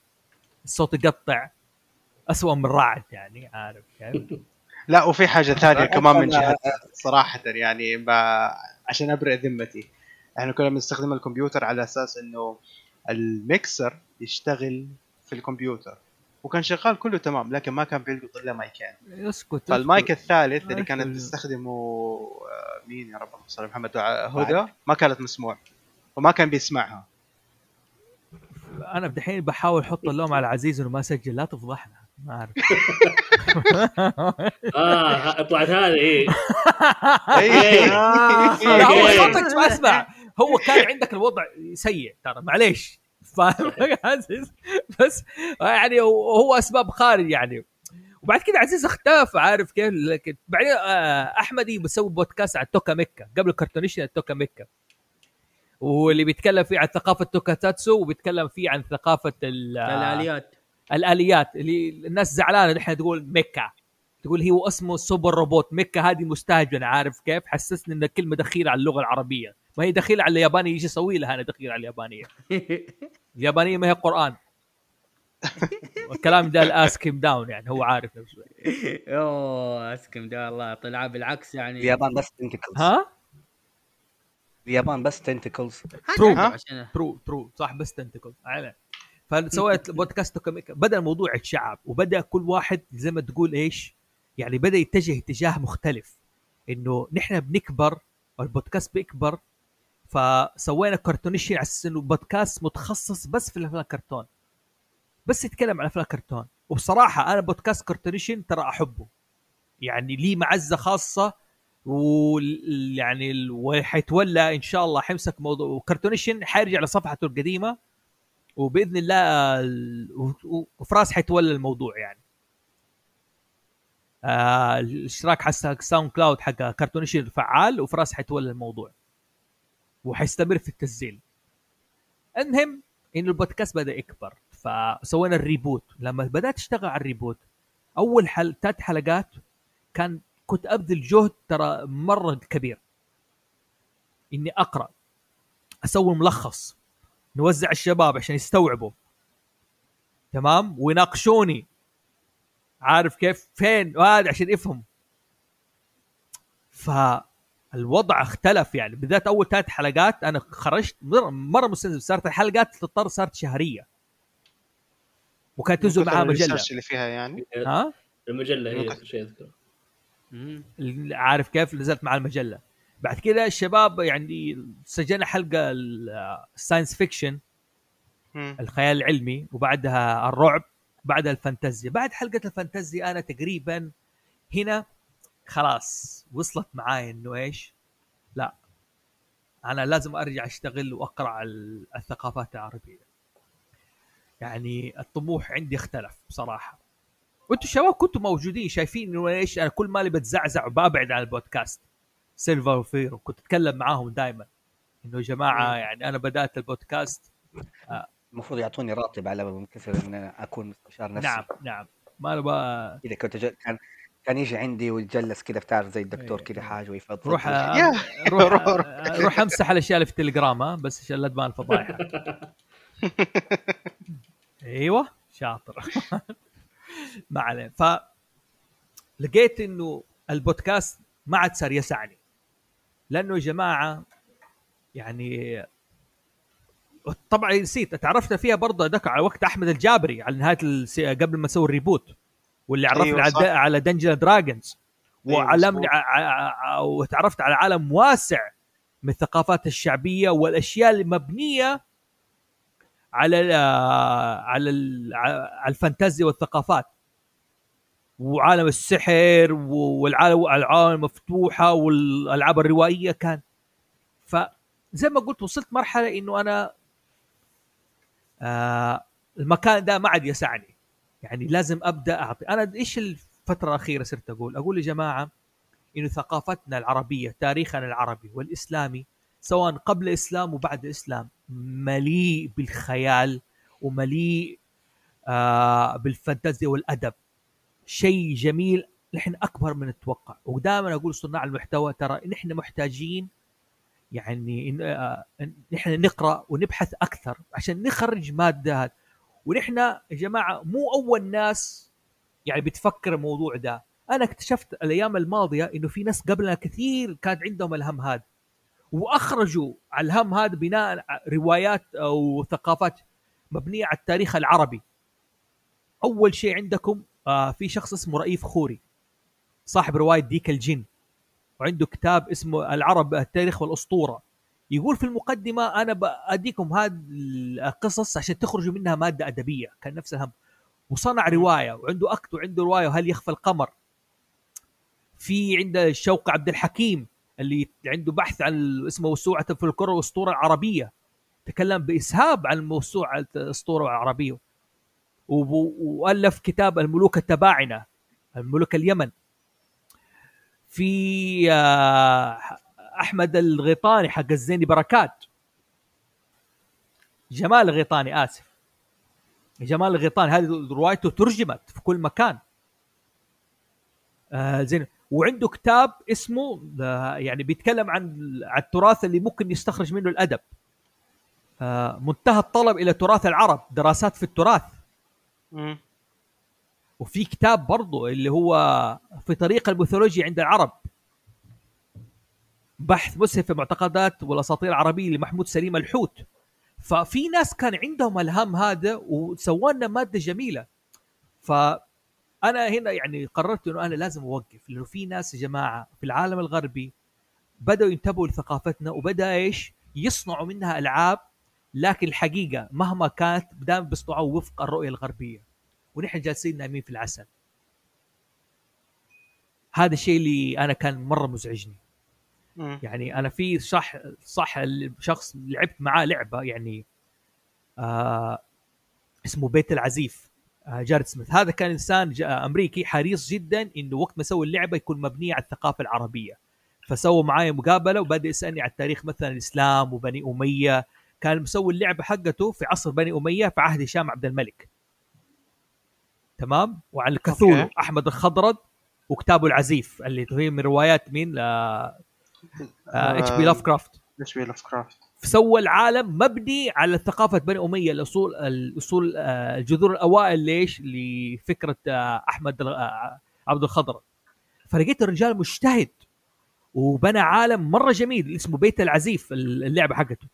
الصوت يقطع. اسوء من رعد يعني عارف كيف [laughs] لا وفي حاجة ثانية كمان من جهة صراحة يعني عشان أبرئ ذمتي. إحنا كنا بنستخدم الكمبيوتر على أساس إنه الميكسر يشتغل في الكمبيوتر. وكان شغال كله تمام لكن ما كان بيلقط إلا مايكين اسكت فالمايك الثالث اللي. كانت تستخدمه آه، مين يا رب؟ اللهم صل على محمد آه، هدى. ما كانت مسموع وما كان بيسمعها. أنا دحين بحاول أحط اللوم [laughs] على عزيز إنه ما سجل لا تفضحنا. ما أعرف. [laughs] آه طلعت هذه. [laughs] إيه. لا هو أوكي. صوتك ما أسمع. هو كان عندك الوضع سيء ترى معليش. [laughs] فاهم [laughs] عزيز؟ بس يعني هو أسباب خارج يعني. وبعد كده عزيز اختفى عارف كيف؟ لكن بعدين آه، احمدي بيسوي بودكاست عن توكا ميكا قبل كرتونيشن توكا ميكا. واللي بيتكلم فيه عن ثقافة توكا تاتسو وبيتكلم فيه عن ثقافة ال- الآليات. الآليات اللي الناس زعلانة نحن تقول ميكا. تقول هو اسمه سوبر روبوت ميكا هذه مستهجنة عارف كيف؟ حسسني إن الكلمة دخيلة على اللغة العربية. ما هي دخيله على الياباني إيش أسوي لها أنا دخيله على اليابانية. اليابانية ما هي قرآن. والكلام ده الاسكيم داون يعني هو عارف نفسه. أوه اسكم ده الله طلع بالعكس يعني. اليابان بس تنتكلز ها؟ اليابان بس تنتكلز عشان ترو ترو صح بس تنتكل على. فسويت بودكاست بدأ الموضوع يتشعب وبدأ كل واحد زي ما تقول إيش يعني بدأ يتجه اتجاه مختلف. إنه نحن بنكبر والبودكاست بيكبر فسوينا كرتونيشن على انه بودكاست متخصص بس في الأفلام الكرتون. بس يتكلم عن أفلام الكرتون. وبصراحة أنا بودكاست كرتونيشن ترى أحبه. يعني لي معزة خاصة ويعني وحيتولى إن شاء الله حيمسك موضوع وكرتونيشن حيرجع لصفحته القديمة. وبإذن الله وفراس حيتولى الموضوع يعني. آه الاشتراك حق ساوند كلاود حق كرتونيشن فعال وفراس حيتولى الموضوع. وحيستمر في التسجيل. المهم انه البودكاست بدأ يكبر فسوينا ال reboot. لما بدأت اشتغل على ال reboot أول حل ثلاث حلقات كان كنت أبذل جهد ترى مرة كبير. إني أقرأ أسوي ملخص نوزع الشباب عشان يستوعبوا. تمام؟ ويناقشوني. عارف كيف؟ فين؟ وهذا عشان يفهم. فالوضع اختلف يعني بالذات أول ثلاث حلقات أنا خرجت مره, مرة مستنزف صارت الحلقات تضطر صارت شهرية. وكانت تنزل معاها مجلة. اللي فيها يعني؟ ها؟ المجلة هي ممكن. شيء أذكره. مم. عارف كيف؟ نزلت مع المجلة. بعد كده الشباب يعني سجلنا حلقة ال science fiction. الخيال العلمي وبعدها الرعب بعدها الفانتازيا. بعد حلقة الفانتازيا أنا تقريبا هنا خلاص وصلت معاي إنه إيش؟ لا أنا لازم أرجع أشتغل وأقرأ ال- الثقافات العربية. يعني الطموح عندي اختلف بصراحة. وأنتم الشباب كنتوا موجودين شايفين إنه إيش؟ أنا كل مالي بتزعزع وبابعد عن البودكاست. سيلفر وفيرو كنت أتكلم معاهم دائما إنه يا جماعة يعني أنا بدأت البودكاست. المفروض يعطوني راتب على منكسر إن أكون مستشار نفسي. نعم نعم. ما نبغى كذا كنت. كان كان يجي عندي ويتجلس كذا بتعرف زي الدكتور إيه. كذا حاجة ويفضفض روح. [laughs] روح روح. أمسح الأشياء اللي في التليجرام ها بس عشان لا تبان الفضايح أيوه شاطر [laughs] ما عليه ف لقيت إنه البودكاست ما عاد صار يسعني لأنه يا جماعة يعني طبعا نسيت تعرفت فيها برضه ذاك على وقت أحمد الجابري على نهاية. قبل ما أسوي ال reboot واللي عرفني أيوة على. على Dungeons Dragons أيوة وعلمني. ع... وتعرفت على عالم واسع من الثقافات الشعبية والأشياء اللي مبنيه على ال... على ال... على الفانتازيا والثقافات وعالم السحر والعالم العالم المفتوحة والألعاب الروائية كان فزي ما قلت وصلت مرحلة إنه أنا آه المكان ده ما عاد يسعني يعني لازم أبدأ أعطي. أنا إيش الفترة الأخيرة صرت أقول؟ أقول يا جماعة إنه ثقافتنا العربية تاريخنا العربي والإسلامي سواء قبل الاسلام وبعد الاسلام مليء بالخيال ومليء آه بالفانتازيا والأدب. شيء جميل نحن أكبر من نتوقع ودائما أقول صناع المحتوى ترى نحن محتاجين يعني آه، نحن نقرأ ونبحث أكثر عشان نخرج مادات ونحن يا جماعة مو أول ناس يعني بتفكر الموضوع ده. أنا اكتشفت الأيام الماضية إنه في ناس قبلنا كثير كانت عندهم الهم هذا وأخرجوا على الهم هذا بناء روايات أو ثقافات مبنية على التاريخ العربي. أول شيء عندكم آه في شخص اسمه رئيف خوري صاحب رواية ديك الجن وعنده كتاب اسمه العرب التاريخ والأسطورة. يقول في المقدمة أنا باديكم هذه القصص عشان تخرجوا منها مادة أدبية كان نفس الهم. وصنع رواية وعنده أكت وعنده رواية وهل يخفى القمر؟ في عنده الشوق عبد الحكيم اللي عنده بحث عن اسمه موسوعه الفلكلور والأسطورة العربية. تكلم بإسهاب عن موسوعة الأسطورة العربية. وألف كتاب الملوك التباعنة الملوك اليمن. في آه، أحمد الغيطاني حق الزيني بركات. جمال الغيطاني آسف. جمال الغيطاني هذه روايته ترجمت في كل مكان. آه زين وعنده كتاب اسمه آه، يعني بيتكلم عن عن التراث اللي ممكن يستخرج منه الأدب. آه منتهى الطلب إلى تراث العرب دراسات في التراث. وفي كتاب برضو اللي هو في طريق الميثولوجيا عند العرب. بحث مسهب في المعتقدات والأساطير العربية لمحمود سليم الحوت. ففي ناس كان عندهم الهم هذا وسووا لنا مادة جميلة. فأنا هنا يعني قررت إنه أنا لازم أوقف لأنه في ناس يا جماعة في العالم الغربي بدأوا ينتبهوا لثقافتنا وبدأ إيش؟ يصنعوا منها ألعاب لكن الحقيقة مهما كانت دائما بيصنعوا وفق الرؤية الغربية. ونحن جالسين نايمين في العسل. هذا الشيء اللي أنا كان مرة مزعجني. يعني أنا في صح صح شخص لعبت معاه لعبة يعني آه اسمه بيت العزيف آه جارد سميث. هذا كان إنسان أمريكي حريص جدا إنه وقت ما يسوي اللعبة يكون مبنيه على الثقافة العربية. فسوى معايا مقابلة وبدأ يسألني عن تاريخ مثلا الإسلام وبني أمية. كان مسوي اللعبة حقته في عصر بني أمية في عهد هشام عبد الملك. تمام؟ وعن الكثول. أحمد الخضرد وكتابه العزيف اللي هي من روايات مين؟ اتش بي لاف كرافت اتش بي لاف كرافت سوى العالم مبني على ثقافة بني أمية الأصول الأصول آه، الجذور الأوائل ليش؟ لفكرة آه، أحمد آه، عبد الخضر. فلقيت الرجال مجتهد وبنى عالم مرة جميل اسمه بيت العزيف اللعبة حقته.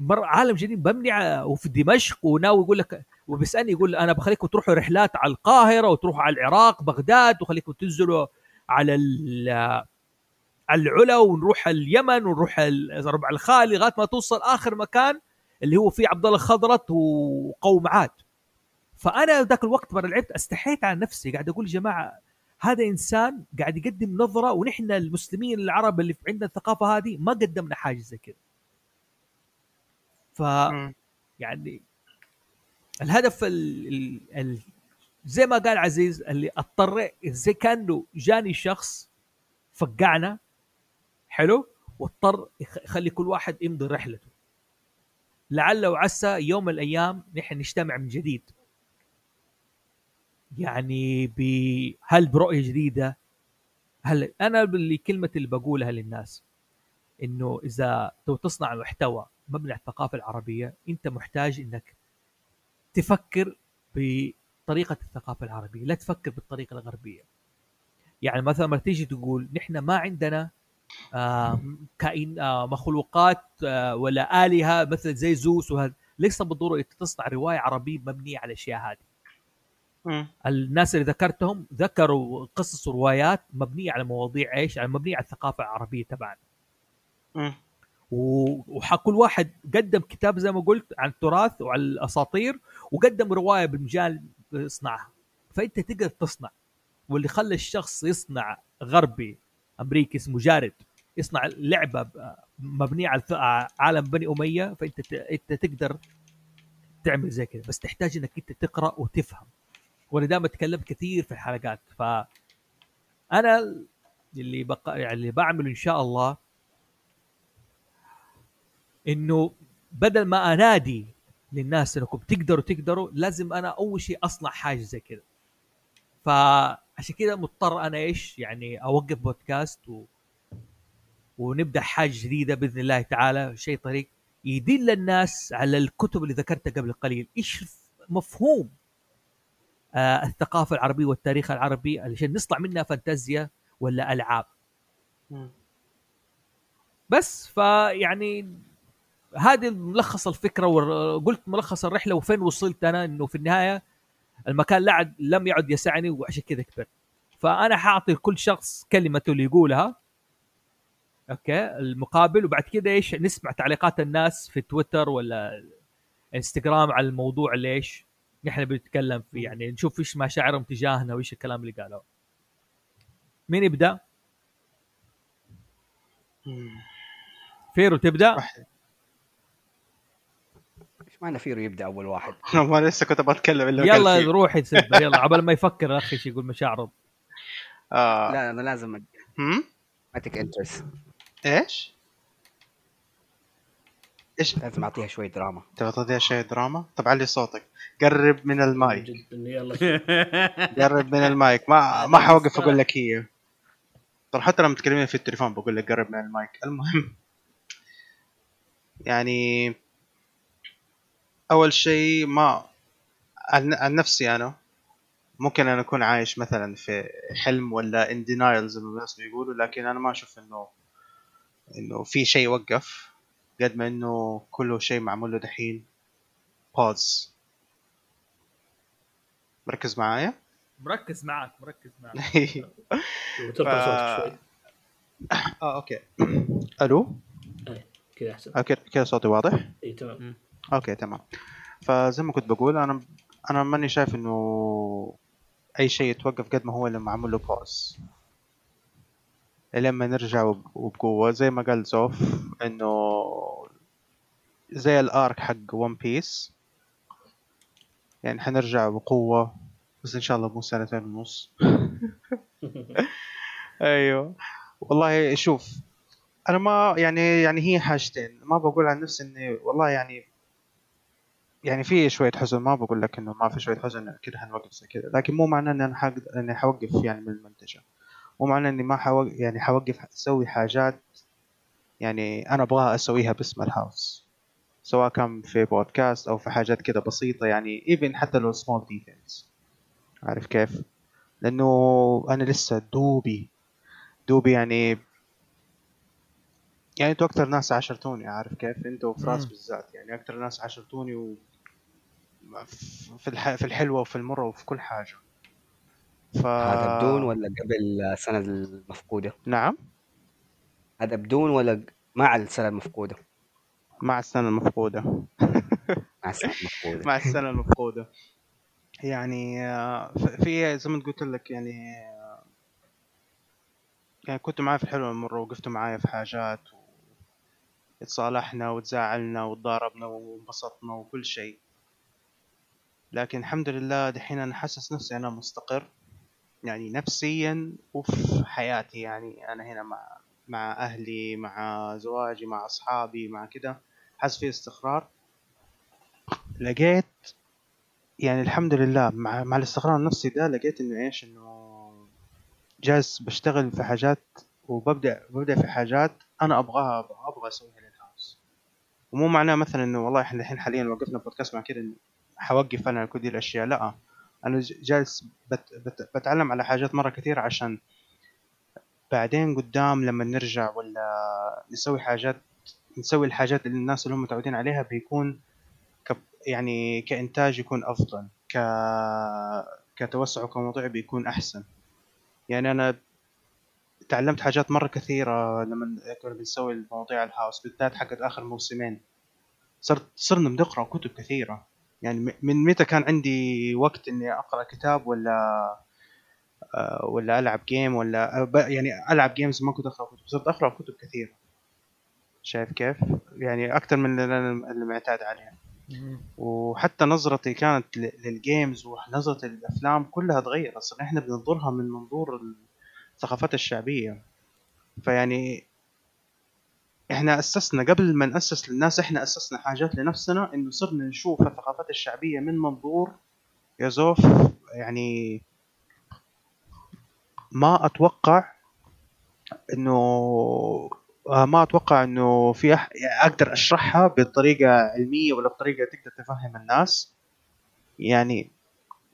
مره عالم جديد مبني وفي دمشق وناوي يقول لك وبيسألني يقول أنا بخليكم تروحوا رحلات على القاهرة وتروحوا على العراق بغداد وخليكم تنزلوا على ال- على العلا ونروح اليمن ونروح ال- ربع الخالي لغاية ما توصل آخر مكان اللي هو فيه عبد الله خضرت وقوم عاد فأنا ذاك الوقت مرة لعبت استحيت على نفسي قاعد أقول يا جماعة هذا إنسان قاعد يقدم نظرة ونحن المسلمين العرب اللي عندنا الثقافة هذه ما قدمنا حاجة زي كذا ف. يعني الهدف ال ال ال زي ما قال عزيز اللي أضطر زي كانه جاني شخص فقعنا حلو واضطر يخ- يخلي كل واحد يمضي رحلته. لعل وعسى يوم من الأيام نحن نجتمع من جديد. يعني ب هل برؤية جديدة؟ هل أنا اللي كلمة اللي بقولها للناس إنه إذا تو تصنع محتوى مبني على الثقافة العربية أنت محتاج إنك تفكر بطريقة الثقافة العربية لا تفكر بالطريقة الغربية. يعني مثلا ما تيجي تقول نحن ما عندنا كائن آه مخلوقات آه ولا آلهة مثل زي زوس وهذا ليس بالضرورة انت تصنع رواية عربية مبنية على الأشياء هذه. الناس اللي ذكرتهم ذكروا قصص وروايات مبنية على مواضيع إيش؟ يعني مبنية على الثقافة العربية تبعنا. وكل واحد قدم كتاب زي ما قلت عن التراث وعن الأساطير وقدم رواية بالمجال يصنعها فأنت تقدر تصنع واللي خلى الشخص يصنع غربي أمريكي اسمه جارد يصنع لعبة مبنية على عالم بني أمية فأنت أنت تقدر تعمل زي كذا. بس تحتاج إنك أنت تقرأ وتفهم. وأنا دائما تكلمت كثير في الحلقات. ف أنا اللي بق... يعني اللي بعمله إن شاء الله إنه بدل ما أنادي للناس إنكم تقدروا تقدروا لازم أنا أول شيء أصنع حاجة زي كذا. فعشان كذا مضطر أنا إيش يعني أوقف بودكاست و... ونبدأ حاجة جديدة بإذن الله تعالى شيء طريق يدل الناس على الكتب اللي ذكرتها قبل قليل إيش مفهوم آه الثقافة العربية والتاريخ العربي علشان نصنع منها فانتازيا ولا ألعاب. بس فيعني هذه ملخص الفكرة وقلت ملخص الرحلة وفين وصلت أنا إنه في النهاية المكان لعد لم يعد يسعني وعشان كذا كبرت. فأنا حأعطي لكل شخص كلمته اللي يقولها. أوكي؟ المقابل وبعد كذا إيش؟ نسمع تعليقات الناس في تويتر ولا إنستغرام على الموضوع اللي إيش؟ نحن بنتكلم فيه يعني نشوف إيش مشاعرهم تجاهنا وإيش الكلام اللي قالوه. مين يبدأ؟ فيرو تبدأ؟ واحد. إيش معنى فيرو يبدأ أول واحد. [laughs] ما لسه كنت بتكلم اللي يلا روحي سبه يلا عبال ما يفكر الاخ إيش يقول مشاعره. [laughs] آه. لا أنا لازم هم؟ اتك انترست إيش؟ إيش؟ لازم أعطيها شوي دراما تبغى تضيع شيء دراما؟ طب علي صوتك. قرب من المايك. جدا يلا. [laughs] قرب من المايك. ما ما حوقف أقول لك هي. طب حتى لما تكلمني في التليفون بقول لك قرب من المايك. المهم يعني أول شيء ما عن, عن نفسي أنا ممكن أنا أكون عايش مثلا في حلم ولا in denial زي ما الناس بيقولوا لكن أنا ما أشوف إنه إنه في شيء وقف قد ما إنه كله شيء معمول له دحين. pause مركز معايا؟ مركز معك مركز معك. [laughs] ف- صوتك شوي. آه okay. ألو؟ كذا أحسن. آه، كده صوتي واضح؟ اي تمام. okay تمام. فزي ما كنت بقول أنا أنا ماني شايف إنه أي شيء يتوقف قد ما هو لما عمل له pause لما نرجع وب- وبقوة زي ما قال زوف إنه زي ال arc حق One Piece يعني حنرجع بقوة بس إن شاء الله مو سنتين ونص. [laughs] أيوه. والله شوف أنا ما يعني يعني هي حاجتين. ما بقول عن نفسي إني والله يعني يعني في شوية حزن ما بقول لك إنه ما في شوية حزن كده حنوقف زي كده. لكن مو معناه ان أنا إني حوقف يعني من المنتجة مو معناه إني ما حوقف يعني حوقف أسوي حاجات يعني أنا أبغاها أسويها باسم الهاوس. سواء كان في بودكاست أو في حاجات كده بسيطة يعني even حتى لو small details عارف كيف؟ لأنه أنا لسه دوبي دوبي يعني يعني أنتوا أكتر ناس عاشرتوني عارف كيف؟ أنتوا وفراس. بالذات. يعني أكتر ناس عاشرتوني في الح... في الحلوة وفي المرة وفي كل حاجة. ف هذا بدون ولا قبل السنة المفقودة؟ نعم. هذا بدون ولا مع السنة المفقودة؟ مع السنة [laughs] المفقودة. مع السنة المفقودة. مع السنة المفقودة. يعني آه، في زي ما قلت لك يعني آه، يعني كنتوا معي في الحلوة والمرة وقفتوا معايا في حاجات اتصالحنا وتزاعلنا وتضاربنا وانبسطنا وكل شيء. لكن الحمد لله دحين أنا حاسس نفسي أنا مستقر. يعني نفسيا وفي حياتي يعني أنا هنا مع مع أهلي مع زواجي مع أصحابي مع كده. حاسس في استقرار. لقيت يعني الحمد لله مع مع الاستقرار النفسي ده لقيت إنه إيش إنه جالس بشتغل في حاجات وببدأ ببدأ في حاجات أنا أبغاها أبغى أسويها للهاوس ومو معناه مثلا إنه والله إحنا الحين حاليا وقفنا بودكاست مع كده حوقف أنا كل دي الأشياء. لا أنا جالس بت بت بتعلم على حاجات مرة كثير عشان بعدين قدام لما نرجع ولا نسوي حاجات نسوي الحاجات اللي الناس اللي هم متعودين عليها بيكون ك يعني كإنتاج يكون أفضل ك كتوسع وكموضوع بيكون أحسن. يعني أنا تعلمت حاجات مرة كثيرة لما كنا بنسوي المواضيع الهاوس بالذات حقت آخر موسمين. صرت صرنا بنقرأ كتب كثيرة. يعني من متى كان عندي وقت إني أقرأ كتاب ولا آه، ولا ألعب game ولا يعني ألعب games ما كنت أقرأ كتب صرت أقرأ كتب كثيرة شايف كيف؟ يعني أكثر من اللي معتاد عليه. وحتى نظرتي كانت للجيمز ونظرتي للافلام كلها تغيرت صرنا إحنا بننظرها من منظور الثقافات الشعبية. فيعني إحنا أسسنا قبل ما نأسس للناس إحنا أسسنا حاجات لنفسنا إنه صرنا نشوف الثقافات الشعبية من منظور يا زوف يعني ما أتوقع إنه آه، ما أتوقع إنه في أح... أقدر أشرحها بطريقة علمية ولا بطريقة تقدر تفهم الناس. يعني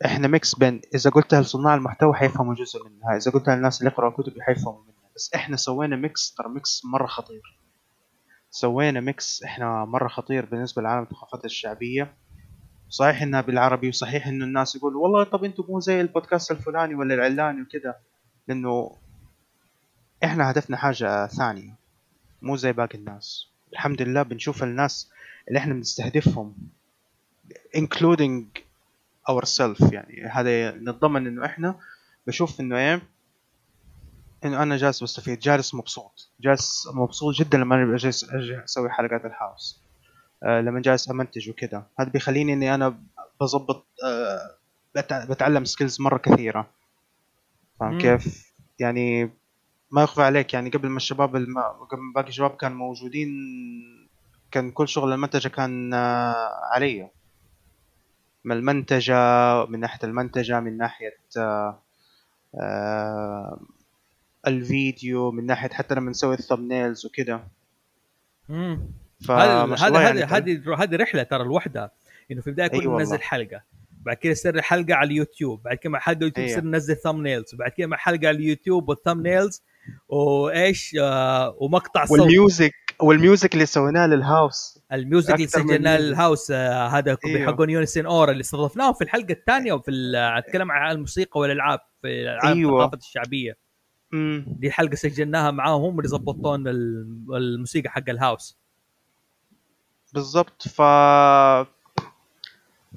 إحنا mix بين إذا قلتها لصناع المحتوى حيفهموا جزء منها إذا قلتها للناس اللي يقرأوا كتب حيفهموا منها بس إحنا سوينا mix ترى mix مرة خطير. سوينا mix إحنا مرة خطير بالنسبة لعالم الثقافات الشعبية. صحيح إنها بالعربي وصحيح إنه الناس يقولوا والله طب أنتم مو زي البودكاست الفلاني ولا العلاني وكذا. لأنه إحنا هدفنا حاجة ثانية مو زي باقي الناس. الحمد لله بنشوف الناس اللي إحنا بنستهدفهم including ourselves يعني. هذا نتضمن إنه إحنا بشوف إنه إيه إنه أنا جالس بستفيد جالس مبسوط جالس مبسوط جدا لما أنا جالس أجي أسوي حلقات الهاوس آه لما جالس أمنتج وكذا. هذا بيخليني إني أنا بظبط بتع- بتعلم سكيلز مرة كثيرة. فاهم. كيف؟ يعني ما يخفى عليك. يعني قبل ما الشباب الم... قبل ما باقي الشباب كانوا موجودين كان كل شغل المنتجة كان آه، علي. من المنتجة من ناحية المنتجة من ناحية آه، آه، الفيديو من ناحية حتى لما نسوي الثمنيلز وكذا مم. فما هذا شاء هذا الله هذه يعني هذه هذه رحلة ترى لوحدها إنه في البداية كنا أي والله. ننزل حلقة بعد كده يصير حلقة على اليوتيوب بعد كده مع حلقه اليوتيوب أيوة. يصير ننزل thumbnails بعد كده مع حلقة على اليوتيوب وال thumbnails وايش آه ومقطع صوت والميوزك والميوزك اللي سويناه للهاوس ال music اللي سجلناه. الهاوس آه هذا أيوة. حقون يونسين أورا اللي استضفناهم في الحلقة الثانية وفي أتكلم عن الموسيقى والألعاب في العاب أيوة. الثقافه الشعبية دي حلقة سجلناها معاهم هم اللي ظبطون ال- الموسيقى حق الهاوس. بالضبط. ف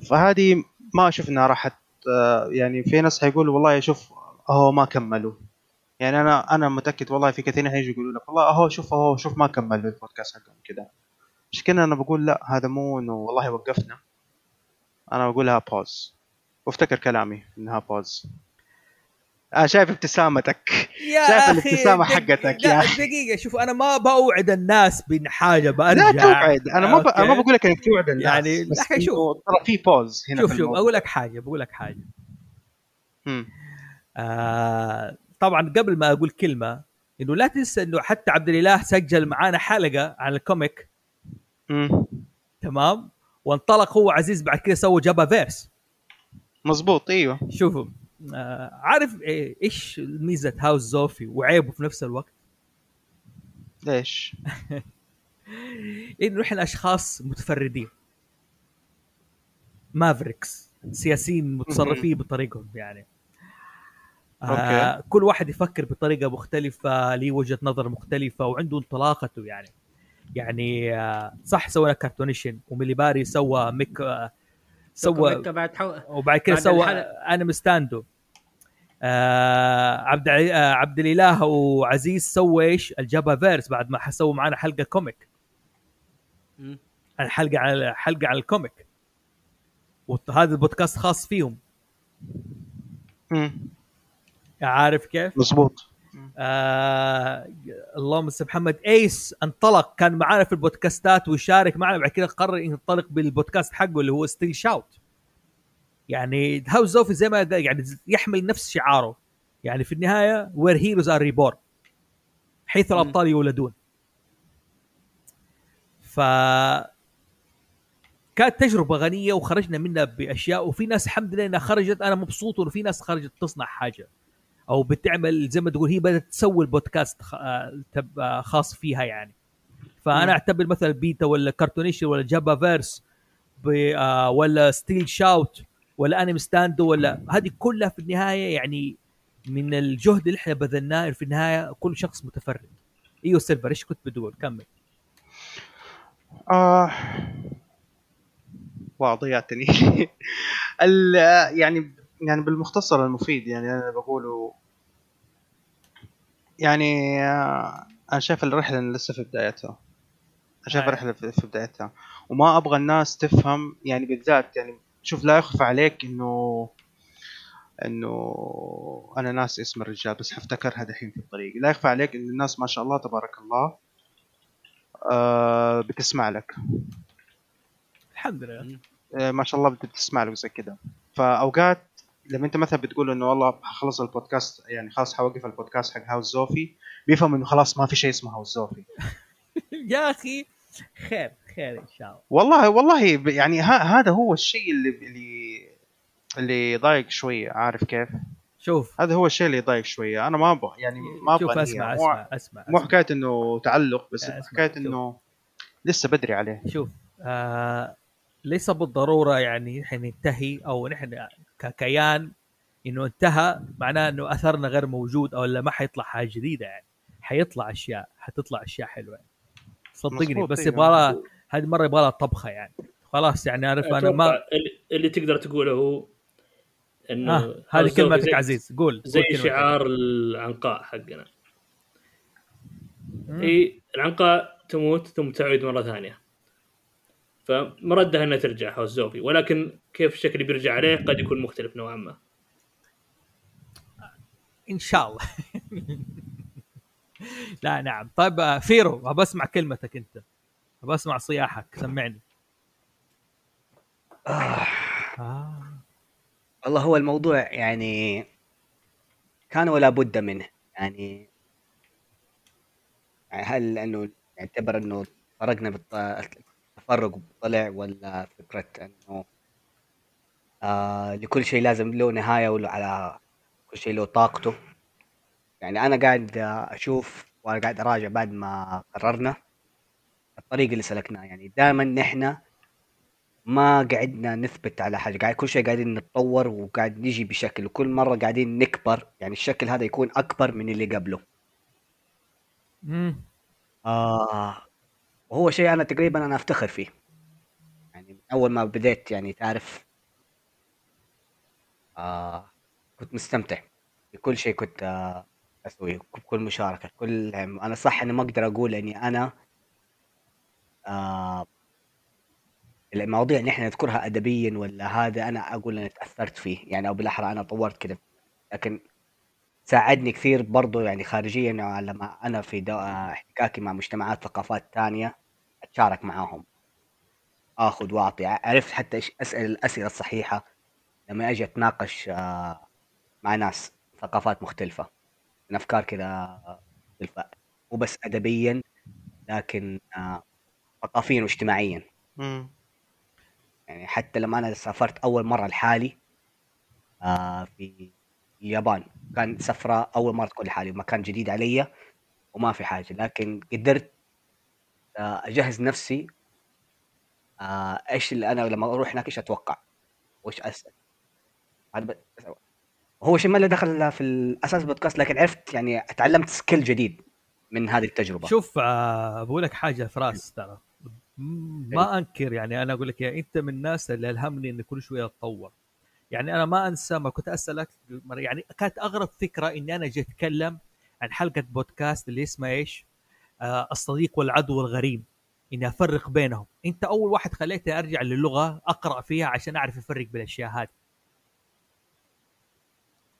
فهذه ما أشوف انها راحت يعني في ناس حيقولوا والله شوف أهو ما كملوا. يعني أنا أنا متأكد والله في كثيرين حيجوا يقولوا لك والله أهو شوف أهو شوف ما كملوا البودكاست حقهم كذا. مش كده أنا بقول لا هذا مو إنه والله وقفنا. أنا بقولها باوز وافتكر كلامي إنها باوز أنا شايف ابتسامتك يا شايف أخي، الابتسامة دق- حقتك لا يا. دقيقة شوف أنا ما بوعد الناس بحاجه برجع لا توعد أنا ما ب... أنا ما. بقول لك إنك توعد الناس يعني بس أخي شوف. ترى في pause هنا شوف شوف. أقول لك حاجة بقول لك حاجة مم. آه طبعا قبل ما أقول كلمة إنه لا تنسى إنه حتى عبد الإله سجل معانا حلقة عن ال comic مم. تمام وانطلق هو عزيز بعد كده سوى Japaverse مظبوط أيوه شوفوا آه عارف إيه- إيش ميزه House زوفي وعيبه في نفس الوقت؟ ليش؟ [laughs] إنه إحنا أشخاص متفردين. mavericks سياسيين متصرفين بطريقهم يعني. آه كل واحد يفكر بطريقة مختلفة ليه وجهة نظر مختلفة وعنده انطلاقته يعني. يعني آه صح سوينا Cartoonation وميليباري سوى ميك آه سوى بعد حو... وبعد كده سوى الحلقة. Anime Stando آه عبد آه عبد الإله وعزيز سوى إيش ال Japaverse بعد ما سووا معنا حلقة comic. الحلقة على حلقة على ال comic وهذا البودكاست خاص فيهم مم. عارف كيف؟ مظبوط آه اللهم صل محمد. إيس انطلق كان معنا في البودكاستات ويشارك معنا. بعد كده قرر ينطلق بالبودكاست حقه اللي هو Still Shout يعني House زوفي زي ما يعني يحمل نفس شعاره. يعني في النهاية where heroes are reborn حيث. الأبطال يولدون. ف كانت تجربة غنية وخرجنا منها بأشياء وفي ناس الحمد لله إنها خرجت. أنا مبسوط وفي ناس خرجت تصنع حاجة. أو بتعمل زي ما تقول هي بدأت تسوي البودكاست خ- آه، تب- آه، خاص فيها يعني. فأنا مم. أعتبر مثلا بيتا ولا Cartoonation ولا Japaverse ب- آه، ولا Still Shout ولا Anime Stando ولا هذه كلها في النهاية يعني من الجهد اللي إحنا بذلناه في النهاية كل شخص متفرد. أيوه سيلفر إيش كنت بتقول؟ كمل. آه wow ضيعتني [laughs] ال يعني يعني بالمختصر المفيد يعني أنا بقوله يعني آه، أنا شايف الرحلة لسه في بدايتها. أنا شايف. الرحلة في بدايتها. وما أبغى الناس تفهم يعني بالذات يعني شوف لا يخفى عليك إنه إنه أنا ناس اسم الرجال بس حفتكرها دحين في الطريق. لا يخفى عليك إن الناس ما شاء الله تبارك الله آه بتسمع لك. الحمد لله. آه، ما شاء الله بت- بتسمع له زي كده. فأوقات لما انت مثلا بتقول انه والله خلص البودكاست يعني خلاص حوقف البودكاست حق هاوس زوفي بيفهم انه خلاص ما في شيء اسمه هاوس زوفي [laughs] يا أخي خير خير إن شاء الله والله والله يعني هذا هو الشيء اللي اللي اللي يضايق شوية عارف كيف؟ شوف هذا هو الشيء اللي يضايق شوية أنا ما أبغى يعني ما شوف أبغى أسمع نية. مو- أسمع اسمع مو أسمع. حكاية إنه تعلق بس أسمع، حكاية شوف. إنه لسه بدري عليه شوف آه ليس بالضرورة يعني نحن ننتهي أو نحن ككيان إنه انتهى معناه إنه أثرنا غير موجود أو لا ما حيطلع حاجة جديدة يعني حيطلع أشياء حتطلع أشياء حلوة يعني. صدقني بس أيوة. يبغى لها هذه مره يبغى لها طبخة يعني خلاص يعني عارف أنا ما اللي, تقدر تقوله هو إنه آه هذه كلمتك زي- عزيز قول زي قول. شعار العنقاء حقنا. اي العنقاء تموت ثم تعود مرة ثانية فمردها انها ترجع هاوس زوفي ولكن كيف الشكل اللي بيرجع عليه قد يكون مختلف نوعا ما. إن شاء الله. [laughs] لا نعم. طيب آه، فيرو ابى أسمع كلمتك أنت. ابى أسمع صياحك سمعني. آه. آه. والله هو الموضوع يعني كان ولا بد منه. يعني هل لأنه نعتبر إنه فرقنا بالتفرق طلع ولا فكرة إنه آه لكل شيء لازم له نهاية ولا على كل شيء له طاقته؟ يعني أنا قاعد أشوف وأنا قاعد أراجع بعد ما قررنا الطريق اللي سلكناه. يعني دائما نحن ما قعدنا نثبت على حاجة. قاعد كل شيء قاعدين نتطور وقاعد نجي بشكل. وكل مرة قاعدين نكبر يعني الشكل هذا يكون أكبر من اللي قبله. مم. آه وهو شيء أنا تقريبا أنا أفتخر فيه. يعني من أول ما بديت يعني تعرف آه كنت مستمتع بكل شيء كنت آه أسويه بكل مشاركة كل أنا صح إني ما أقدر أقول إني أنا آه المواضيع اللي إحنا نذكرها ادبيا ولا هذا أنا أقول إني تأثرت فيه. يعني أو بالأحرى أنا طورت كذا لكن ساعدني كثير برضو يعني خارجيا لما أنا في احتكاكي مع مجتمعات ثقافات تانية أتشارك معاهم. آخذ واعطي عرفت حتى إيش أسأل الأسئلة الصحيحة. لما أجي أتناقش آه، مع ناس ثقافات مختلفة من أفكار كذا مختلفة. مو بس ادبيا لكن آه، ثقافيا واجتماعيا. مم. يعني حتى لما أنا سافرت أول مرة لحالي آه في اليابان. كان سفرة أول مرة تكون لحالي مكان جديد علي وما في حاجة. لكن قدرت آه أجهز نفسي آه إيش اللي أنا لما أروح هناك إيش أتوقع؟ وإيش اسال هو شيء ما له دخل في الأساس بودكاست لكن عرفت يعني تعلمت سكيل جديد من هذه التجربة. شوف آه، بقول لك حاجة فراس ترى. ما أنكر يعني أنا أقول لك يا أنت من الناس اللي ألهمني إني كل شوية أتطور. يعني أنا ما أنسى ما كنت أسألك يعني كانت أغرب فكرة إني أنا جيت أتكلم عن حلقة بودكاست اللي اسمها إيش؟ آه الصديق والعدو الغريب. إني أفرق بينهم. أنت أول واحد خليتني أرجع للغة أقرأ فيها عشان أعرف أفرق بين الاشياء هذه.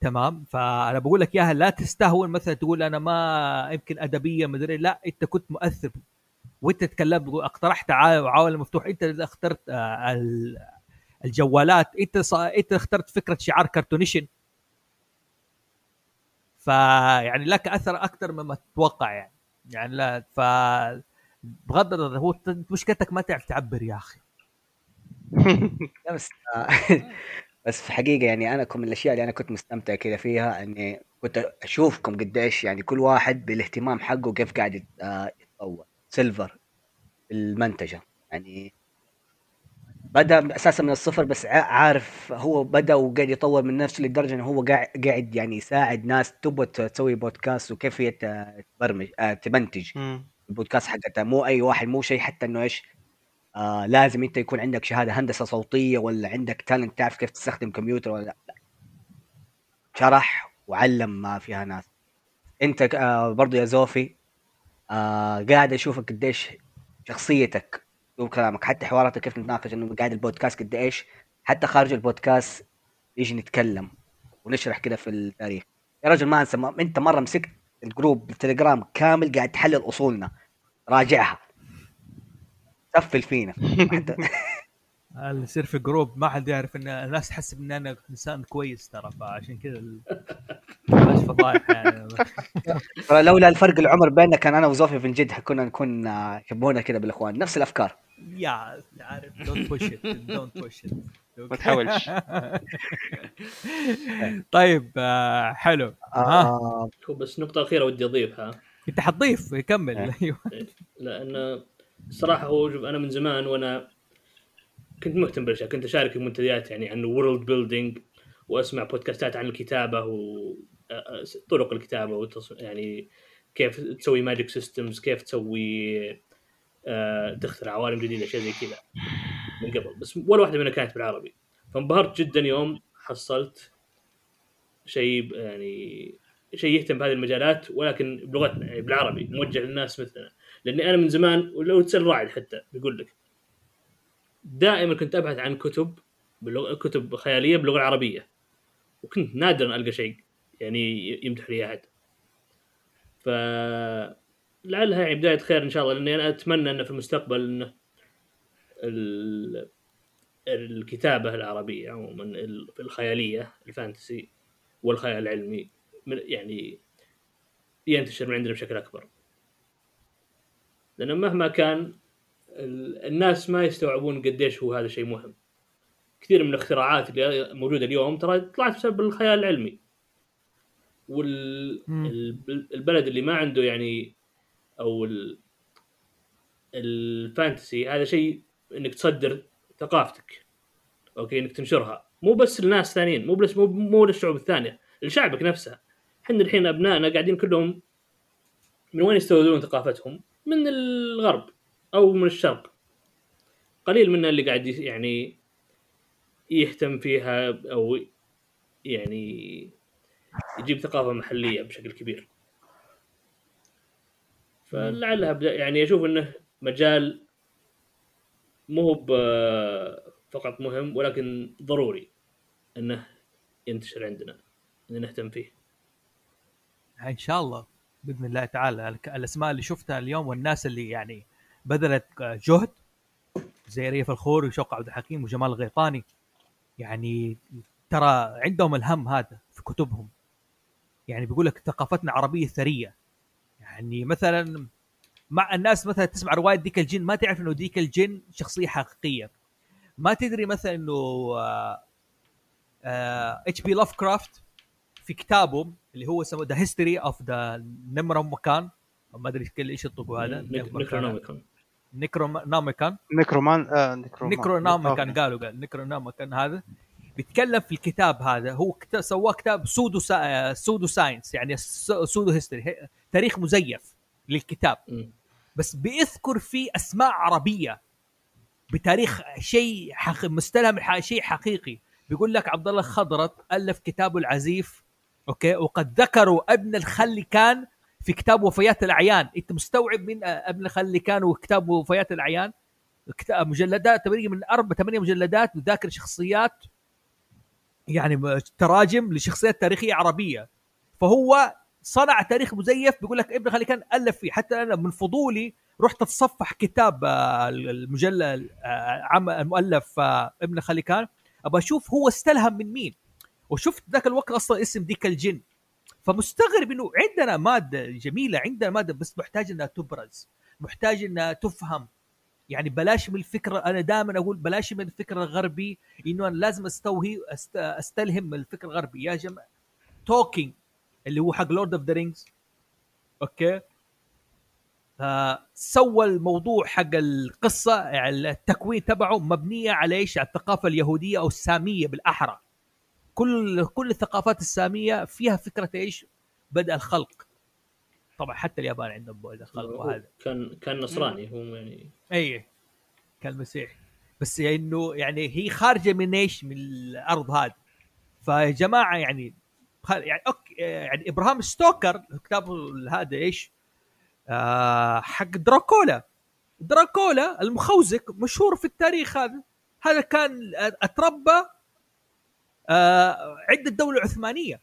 تمام؟ فأنا بقول لك إياها لا تستهون مثلا تقول أنا ما يمكن أدبية مدري لا أنت كنت مؤثر. وأنت تكلمت أقترحت عا- عوالم مفتوح. أنت اللي اخترت آه، الجوالات. إنت ص... إنت اخترت فكرة شعار Cartoonation. فيعني لك أثر أكثر مما تتوقع يعني. يعني لا ف بغض النظر هو مشكلتك ما تعرف تعبر يا أخي. [laughs] بس [laughs] بس في حقيقة يعني أنا كم من الأشياء اللي أنا كنت مستمتع كذا فيها إني كنت أشوفكم قديش يعني كل واحد بالاهتمام حقه كيف قاعد آه، يتطور. سيلفر المنتجة يعني بدأ أساسا من الصفر بس عارف هو بدأ وقاعد يطور من نفسه لدرجة إنه هو قاعد يعني يساعد ناس تبغى تسوي بودكاست وكيفية آه، تبرمج آه، تمنتج. البودكاست حقتها مو أي واحد مو شيء حتى إنه إيش آه لازم أنت يكون عندك شهادة هندسة صوتية ولا عندك تالنت تعرف كيف تستخدم كمبيوتر ولا لا لأ. شرح وعلم ما فيها ناس أنت آه برضو يا زوفي آه قاعد أشوفك قديش شخصيتك اسلوب كلامك حتى حواراتك كيف نتناقش إنه قاعد البودكاست قد إيش حتى خارج البودكاست يجي نتكلم ونشرح كده في التاريخ. يا رجل ما أنسى ما أنت مرة مسكت الجروب التليجرام كامل قاعد تحلل أصولنا. راجعها. سفل فينا [laughs] اللي يصير في جروب ما حد يعرف إن الناس تحسب ان أنا إنسان كويس ترى فعشان كذا ال- بلاش فضايح يعني. ترى لولا الفرق العمر بيننا كان أنا وزوفي في الجد كنا نكون آه، يشبهونا كذا بالإخوان نفس الأفكار. يا عارف don't push it don't push it ما تحاولش. [laughs] طيب آه، حلو. ها؟ آه هو بس نقطة أخيرة ودي أضيفها انت حتضيف كمل. [laughs] إيه. أيوه. لأن الصراحه هو شوف أنا من زمان وأنا كنت مهتم بالأشياء كنت أشارك في منتديات يعني عن world building وأسمع بودكاستات عن الكتابة وطرق الكتابة والتص... يعني كيف تسوي magic systems كيف تسوي آه، تخترع عوالم جديدة أشياء زي كذا من قبل. بس ولا واحدة منها كانت بالعربي. فانبهرت جدا يوم حصلت شيء يعني شيء يهتم بهذه المجالات ولكن بلغتنا يعني بالعربي موجه للناس مثلنا. لأني أنا من زمان ولو تسأل رائد حتى بيقول لك دائما كنت أبحث عن كتب بلغة كتب خيالية باللغة العربيه وكنت نادرا ألقى شيء يعني يمدح لي أحد. ف لعلها يعني بداية خير إن شاء الله لأني أنا أتمنى إنه في المستقبل إنه ال... الكتابة العربية عموما ال- الخيالية الفانتسي والخيال العلمي يعني ينتشر من عندنا بشكل أكبر. لأنه مهما كان الناس ما يستوعبون قديش هو هذا الشيء مهم. كثير من الاختراعات اللي موجودة اليوم ترى طلعت بسبب الخيال العلمي. والبلد اللي ما عنده يعني أو ال- ال fantasy هذا شيء إنك تصدر ثقافتك okay إنك تنشرها. مو بس لناس ثانيين مو بس مو, مو للشعوب الثانية لشعبك نفسها إحنا الحين أبنائنا قاعدين كلهم من وين يستوردون ثقافتهم؟ من الغرب. أو من الشرق. قليل منا اللي قاعد يعني يهتم فيها أو يعني يجيب ثقافة محلية بشكل كبير. فلعلها بدا يعني أشوف إنه مجال مو فقط مهم ولكن ضروري إنه ينتشر عندنا ان نهتم فيه. إن شاء الله بإذن الله تعالى. الأسماء اللي شفتها اليوم والناس اللي يعني بذلت جهد زي ريف الخور وشوق عبد الحكيم وجمال الغيطاني. يعني ترى عندهم الهم هذا في كتبهم. يعني بيقول لك ثقافتنا عربية ثرية. يعني مثلا مع الناس مثلا تسمع رواية ديك الجن ما تعرف إنه ديك الجن شخصية حقيقية. ما تدري مثلا إنه H.P. Lovecraft في كتابه اللي هو اسمه the history of the نمرمكان ما أدري كل إيش يطلقوا هذا؟ نيك- Necronomicon Necronomicon نيكرومان آه okay. قالوا قال Necronomicon هذا. بيتكلم في الكتاب هذا هو كتاب سواه كتاب pseudo sci... pseudo science يعني pseudo history تاريخ مزيف للكتاب. مم. بس بيذكر فيه أسماء عربية بتاريخ شيء حق... مستلهم شيء حقيقي. بيقول لك عبد الله الخضرت ألف كتابه العزيف أوكي وقد ذكروا أبن الخل كان في كتاب وفيات الأعيان. إنت مستوعب من ابن الخل كان وكتاب وفيات الأعيان؟ كتاب مجلدات تقريبا من أربع ثمانية مجلدات وذاكر شخصيات يعني تراجم لشخصيات تاريخية عربية. فهو صنع تاريخ مزيف بيقول لك ابن خليكان ألف فيه. حتى أنا من فضولي رحت أتصفح كتاب آه، المجلد آه، عم المؤلف آه، ابن خليكان ابى أشوف هو استلهم من مين. وشفت ذاك الوقت أصلا اسم ديك الجن. فمستغرب إنه عندنا مادة جميلة عندنا مادة بس محتاج إنها تبرز محتاج إنها تفهم. يعني بلاش من الفكرة أنا دائما أقول بلاش من الفكر الغربي إنه أنا لازم أستوحي أست... أستلهم من الفكر الغربي. يا جماعة تولكين اللي هو حق Lord of the Rings okay؟ فسوى الموضوع حق القصة التكوين تبعه مبنية على إيش؟ على الثقافة اليهودية أو السامية بالأحرى. كل كل الثقافات السامية فيها فكرة إيش؟ بدا الخلق. طبعا حتى اليابان عندهم بدا الخلق وهذا. كان كان نصراني هو يعني. اي كان مسيحي بس إنه يعني هي خارجة من إيش؟ من الأرض هذه. فيا جماعة يعني يعني okay يعني إبراهام ستوكر كتابه هذا إيش؟ آه حق دراكولا. دراكولا المخوزق مشهور في التاريخ هذا. هذا كان أتربى عند الدولة العثمانيه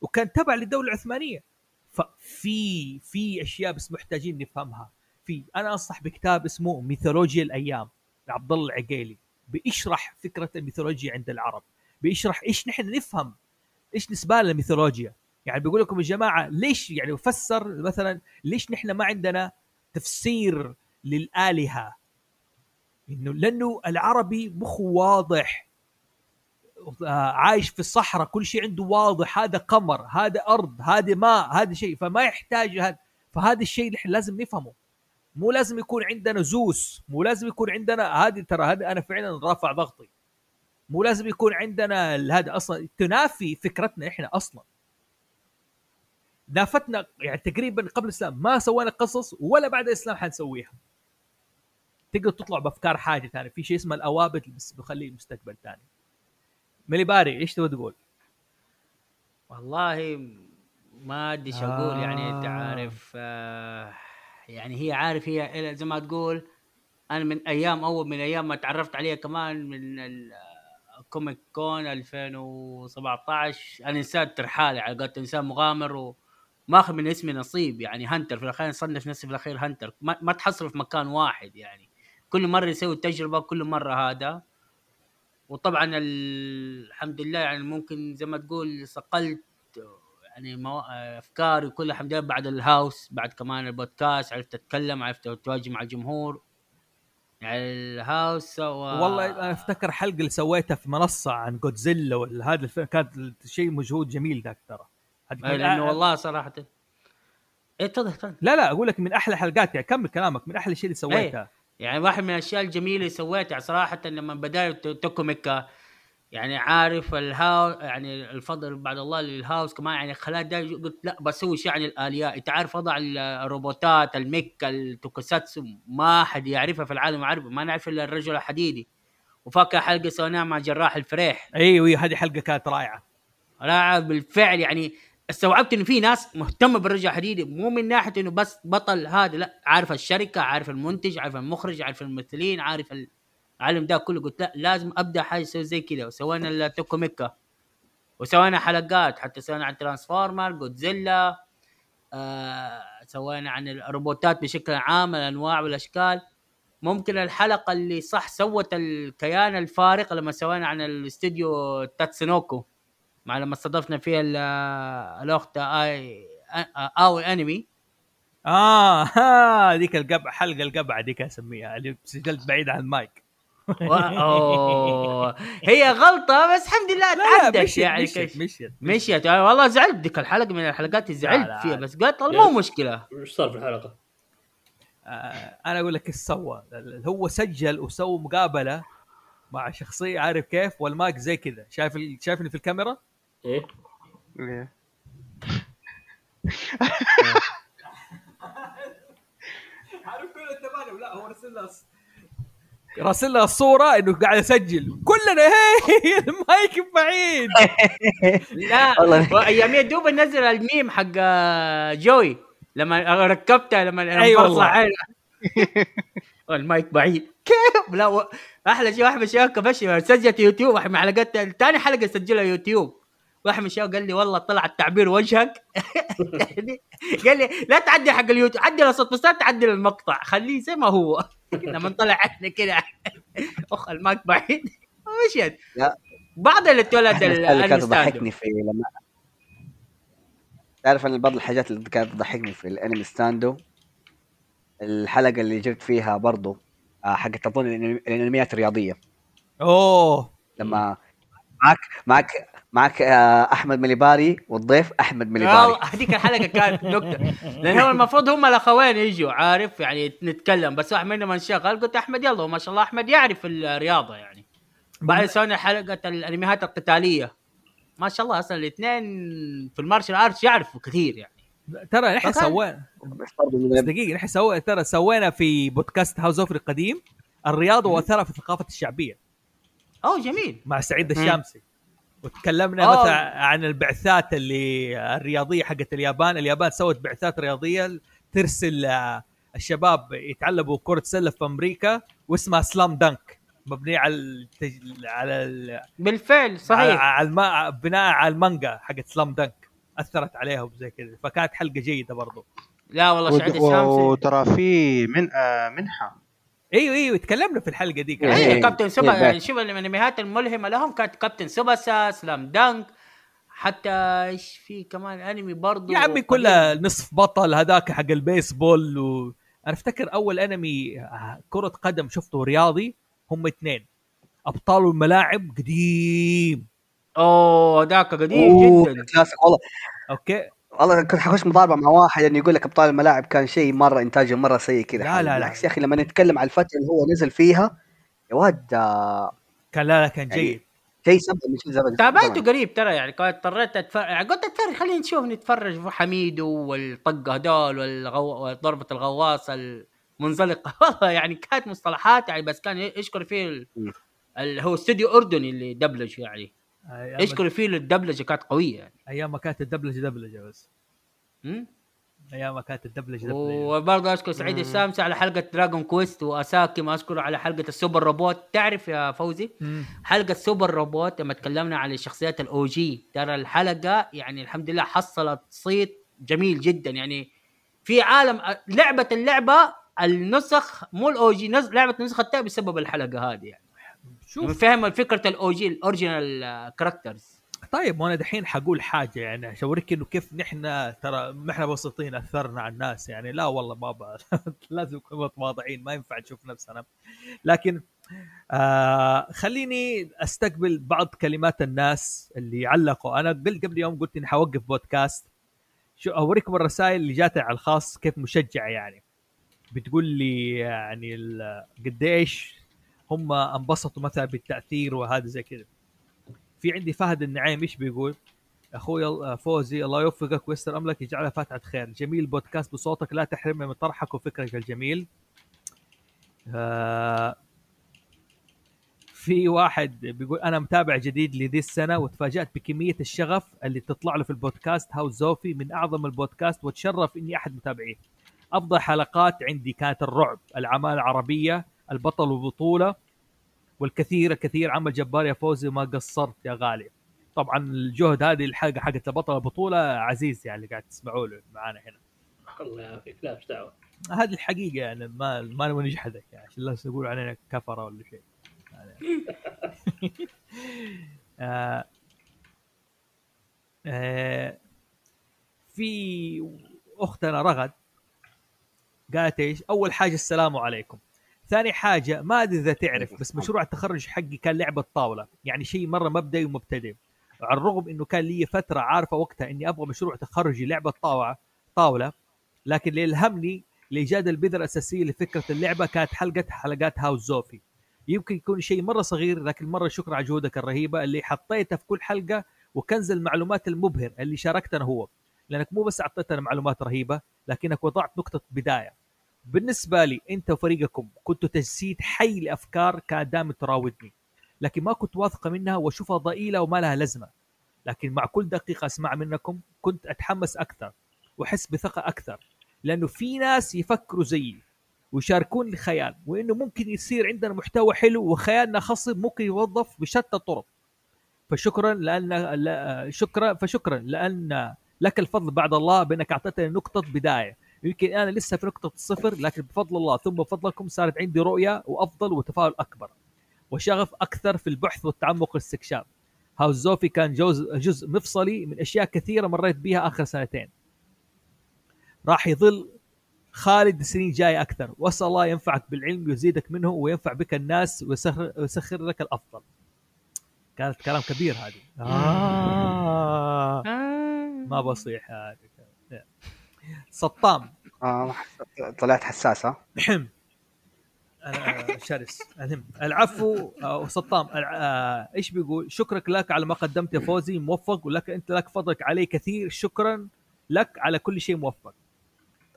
وكان تبع للدولة العثمانية. ففي في أشياء بس محتاجين نفهمها. في أنا أنصح بكتاب اسمه ميثولوجيا الأيام لعبد الله العقيلي بيشرح فكرة الميثولوجيا عند العرب. بيشرح إيش نحن نفهم إيش نسبه للميثولوجيا. يعني بيقول لكم يا جماعة ليش يعني فسر مثلا ليش نحن ما عندنا تفسير للآلهة؟ إنه لأنه العربي مخه واضح. آه، عايش في الصحراء كل شيء عنده واضح هذا قمر هذا أرض هذا ماء هذا شيء فما يحتاج هذا. فهذا الشيء نحن لازم نفهمه. مو لازم يكون عندنا زوس مو لازم يكون عندنا هذه ترى هذه أنا فعلا رافع ضغطي. مو لازم يكون عندنا هذا أصلا تنافي فكرتنا إحنا أصلا. نافتنا يعني تقريبا قبل الإسلام ما سوينا قصص ولا بعد الإسلام حنسويها. تقدر تطلع بأفكار حاجة ثانية. في شيء اسمه الاوابد بس بخليه مستقبل ثاني. ملي باري إيش تبغى تقول؟ والله ما أدري إيش أقول يعني أنت آه. عارف آه يعني هي عارف هي زي ما تقول أنا من أيام أول من أيام ما تعرفت عليها كمان من ال- كوميك كون 2017 أنا إنسان ترحالي على قولة إنسان مغامر وماخذ من اسمي نصيب يعني هنتر في الأخير نصنف نفسي في الأخير هنتر ما, ما تحصل في مكان واحد يعني كل مرة يسوي تجربه كل مرة هذا وطبعا ال- الحمد لله يعني ممكن زي ما تقول صقلت يعني مو... أفكاري كلها الحمد لله بعد الهاوس بعد كمان البودكاست عرفت أتكلم عرفت اتواجه مع الجمهور. يعني الهاوس سوى والله أنا أفتكر حلقة اللي سويتها في منصة عن جودزيلا ولا هذا الفيلم كانت شيء مجهود جميل ذاك ترى. من لأنه والله صراحة. إيه تفضل لا لا أقول لك من أحلى حلقات يعني كمل كلامك من أحلى شيء اللي سويتها. يعني واحد من الأشياء الجميلة اللي سويتها صراحة لما بدات توكو ميكا يعني عارف الهاو يعني الفضل بعد الله للهاوس كمان يعني خلال ده قلت لا بسوي شيء عن الآليات. أنت عارف وضع الروبوتات الميكا التوكوساتسو ما حد يعرفها في العالم العربي ما نعرف إلا الرجل الحديدي. وفاكر حلقة سويناها مع جراح الفريح؟ أيوه هذه حلقة كانت رائعة. لا بالفعل يعني استوعبت انه في ناس مهتمة بالرجل الحديدي مو من ناحية إنه بس بطل هذا لا عارف الشركة عارف المنتج عارف المخرج عارف الممثلين عارف العالم ده كله. قلت لا لازم أبدأ حاجة زي زي كذا وسوينا التوكو ميكا. وسوينا حلقات حتى سوينا عن Transformer Godzilla آه سوينا عن الروبوتات بشكل عام الأنواع والأشكال. ممكن الحلقة اللي صح سوت الكيان الفارق لما سوينا عن الاستديو تاتسونوكو. مع لما استضفنا فيها ال- الأخت اي أو انمي آه ها ذيك القبعه حلقة القبعة ذيك أسميها اللي سجلت بعيد عن المايك. أوه. هي غلطة بس الحمد لله تعدت مشيت يعني. مشيت كيف- مشيت مشيت. أنا والله زعلت ديك الحلقة من الحلقات اللي زعلت فيها. بس قلت مو مشكلة. إيش صار في الحلقة؟ آه أنا أقول لك إيش سوى. هو سجل وسوى مقابلة مع شخصية عارف كيف؟ والمايك زي كذا. شايف شايفني في الكاميرا؟ إيه؟ إيه. عارف كل التمانية؟ لا هو رسل لها راسل لها الصورة إنه قاعد يسجل. كلنا [laughs] هي المايك بعيد. [laughs] لا والله. واياميا دوب نزل الميم حق آه، جوي. لما ركبتها لما أي والله. [laughs] المايك بعيد. كيف؟ لا. أحلى شيء واحد من الشباب كبش سجلت يوتيوب. واحد من حلقات ثاني حلقة سجلها يوتيوب. واحد من الشباب قال لي والله طلع التعبير وجهك. قال لي لا تعدل حق اليوتيوب عدل الصوت بس لا تعدل المقطع خليه زي ما هو. لما طلع إحنا كده. أخ المايك بعيد. مشيت لا. بعض اللي اتولد اللي كانت الانمي تضحكني في لما تعرف إن بعض الحاجات اللي كانت تضحكني في الأنمي ستاندو؟ الحلقة اللي جبت فيها برضو آه، حقت اظن الأنميات الرياضية. أوه. لما معك معك معك آه، أحمد مليباري والضيف أحمد مليباري. هذيك الحلقة كانت نكتة. لأن هو المفروض هم الاخوين يجوا عارف؟ يعني نتكلم. بس واحد منهم انشغل قلت أحمد يلا وما شاء الله أحمد يعرف الرياضة يعني. بعد سوينا حلقة الأنميات القتالية. ما شاء الله أصلا الاثنين في ال martial arts يعرفوا كثير يعني. ترى نحن سوينا دقيقة نحن سوينا ترى سوينا في بودكاست House Zofi القديم الرياضة واثرها في الثقافه الشعبية. أوه جميل. مع سعيد. الشامسي. وتكلمنا أوه. مثلا عن البعثات اللي الرياضية حقت اليابان، اليابان سوت بعثات رياضية ترسل آه، الشباب يتعلموا كرة سلة في أمريكا واسمها سلام دنك مبنية على التج... على ال... بالفعل صحيح. على الم... بناء على المانجا حقت سلام دنك أثرت عليهم زي كذا. فكانت حلقة جيدة برضو. لا والله سعيد ود- الشامسي وترى في من آه منحة. أيوه أيوه تكلمنا في الحلقة دي إيه. أيوه كابتن سوبا إيه، يعني شوف الانميات الملهمة لهم كانت كابتن سوباسا Slam Dunk حتى إيش في كمان انمي برضو؟ يا عمي كلها نصف بطل هذاك حق البيسبول و... أنا أفتكر أول انمي آه، كرة قدم شفته رياضي هم اثنين. أبطال الملاعب قديم. أوه ذاك قديم أوه، جدا. كلاسيك والله. okay. والله كنت حخش مضاربة مع واحد انه يقول لك أبطال الملاعب كان شيء مرة انتاجه مرة سيء كذا لا، لا، لا. بالعكس يا أخي لما نتكلم على الفترة اللي هو نزل فيها يا واد آه، كان لا لا كان يعني جيد. شيء سبب من شيء زبد تابعته قريب ترى يعني اضطريت أتفرج يعني قلت أتفرج خلينا نشوف نتفرج في حميدو والطقه هدول والغو... وضربه الغواصه المنزلقة. [laughs] والله يعني كانت مصطلحات يعني بس كان يشكر فيه ال... ال... هو استوديو أردني اللي دبلج يعني. أيام يشكر فيه الدبلجه كانت قوية يعني. أيام ما كانت الدبلجة دبلجة بس. مم؟ أيام ما كانت الدبلجة دبلجة. وبرضه اشكر سعيد مم. السامسي على حلقة دراجون كويست وأساكي ما اشكره على حلقة السوبر روبوت. تعرف يا فوزي؟ مم. حلقة سوبر روبوت لما تكلمنا عن الشخصيات الاو جي ترى الحلقة يعني الحمد لله حصلت صيت جميل جدا. يعني في عالم لعبة اللعبة النسخ مو ال OG لعبة النسخ التانية بسبب الحلقة هذه يعني. شوف. فهم فكرة ال OG ال original characters طيب وأنا دحين حقول حاجة يعني أوريك إنه كيف نحن ترى ما إحنا بسيطين أثرنا على الناس يعني. لا والله ما. [laughs] لازم نكون متواضعين ما ينفع نشوف نفسنا. لكن آه خليني أستقبل بعض كلمات الناس اللي علقوا. أنا قلت قبل يوم قلت إني حوقف بودكاست. شو أوريكم الرسائل اللي جاتني على الخاص كيف مشجعة يعني. بتقول لي يعني قديش هم انبسطوا مثلا بالتأثير وهذا زي كذا. في عندي فهد النعيم إيش بيقول؟ أخوي فوزي الله يوفقك ويسر أملك يجعلها فاتحه خير. جميل بودكاست بصوتك لا تحرمنا من طرحك وفكرك الجميل. آه في واحد بيقول أنا متابع جديد لذي السنة وتفاجأت بكمية الشغف اللي تطلع له في البودكاست. هاوس زوفي من أعظم البودكاست واتشرف إني أحد متابعيه. أفضل حلقات عندي كانت الرعب الأعمال العربية البطل وبطولة والكثير الكثير عمل جبار يا فوزي ما قصرت يا غالي طبعا الجهد هذه الحلقة حقت البطل البطوله عزيز يعني قاعد تسمعوا له معانا هنا الله يعافيك لا إيش دعوة هذه الحقيقة يعني ما ما نبغى نجحدك يعني عشان لا يقول علينا كفرة ولا شيء يعني. [laughs] آه آه في أختنا رغد قالت إيش؟ أول حاجة السلام عليكم ثاني حاجة ما أدري إذا تعرف [laughs] بس مشروع التخرج حقي كان لعبة طاولة. يعني شيء مرة مبدئي ومبتدئ. على الرغم إنه كان لي فترة عارفة وقتها إني أبغى مشروع تخرجي لعبة طاولة طاولة لكن اللي الهمني لإيجاد البذرة الأساسية لفكرة اللعبة كانت حلقة حلقات هاوس زوفي. يمكن يكون شيء مرة صغير لكن مرة شكرا على جهودك الرهيبة اللي حطيتها في كل حلقة وكنز المعلومات المبهر اللي شاركتنا هو. لأنك مو بس أعطيتنا معلومات رهيبة لكنك وضعت نقطة بداية. بالنسبة لي أنت وفريقكم كنتوا تجسيد حي لافكار كانت دائما تراودني. لكن ما كنت واثقة منها وأشوفها ضئيلة وما لها لازمة. لكن مع كل دقيقة أسمع منكم كنت أتحمس أكثر وأحس بثقة أكثر. لأنه في ناس يفكروا زيي ويشاركون الخيال وإنه ممكن يصير عندنا محتوى حلو وخيالنا خصب ممكن يوظف بشتى الطرق. فشكرا لأن لا- شكرا فشكرا لأن لك الفضل بعد الله بأنك أعطيتني نقطة بداية. يمكن أنا لسه في نقطة الصفر لكن بفضل الله ثم بفضلكم صارت عندي رؤية وأفضل وتفاؤل أكبر وشغف أكثر في البحث والتعمق والاستكشاف. هاوس زوفي كان جزء جزء مفصلي من أشياء كثيرة مريت بها آخر سنتين. راح يظل خالد السنين جاية أكثر. وأسأل الله ينفعك بالعلم ويزيدك منه وينفع بك الناس ويسخر, ويسخر لك الأفضل. كانت كلام كبير هذه. آه. ما بصيح هذه. سطام. آه طلعت حساس ها أنا شرس. المهم العفو آه، سطام آه، إيش بيقول؟ شكرك لك على ما قدمت يا فوزي. موفق. ولك أنت لك فضلك علي كثير. شكرا لك على كل شيء موفق.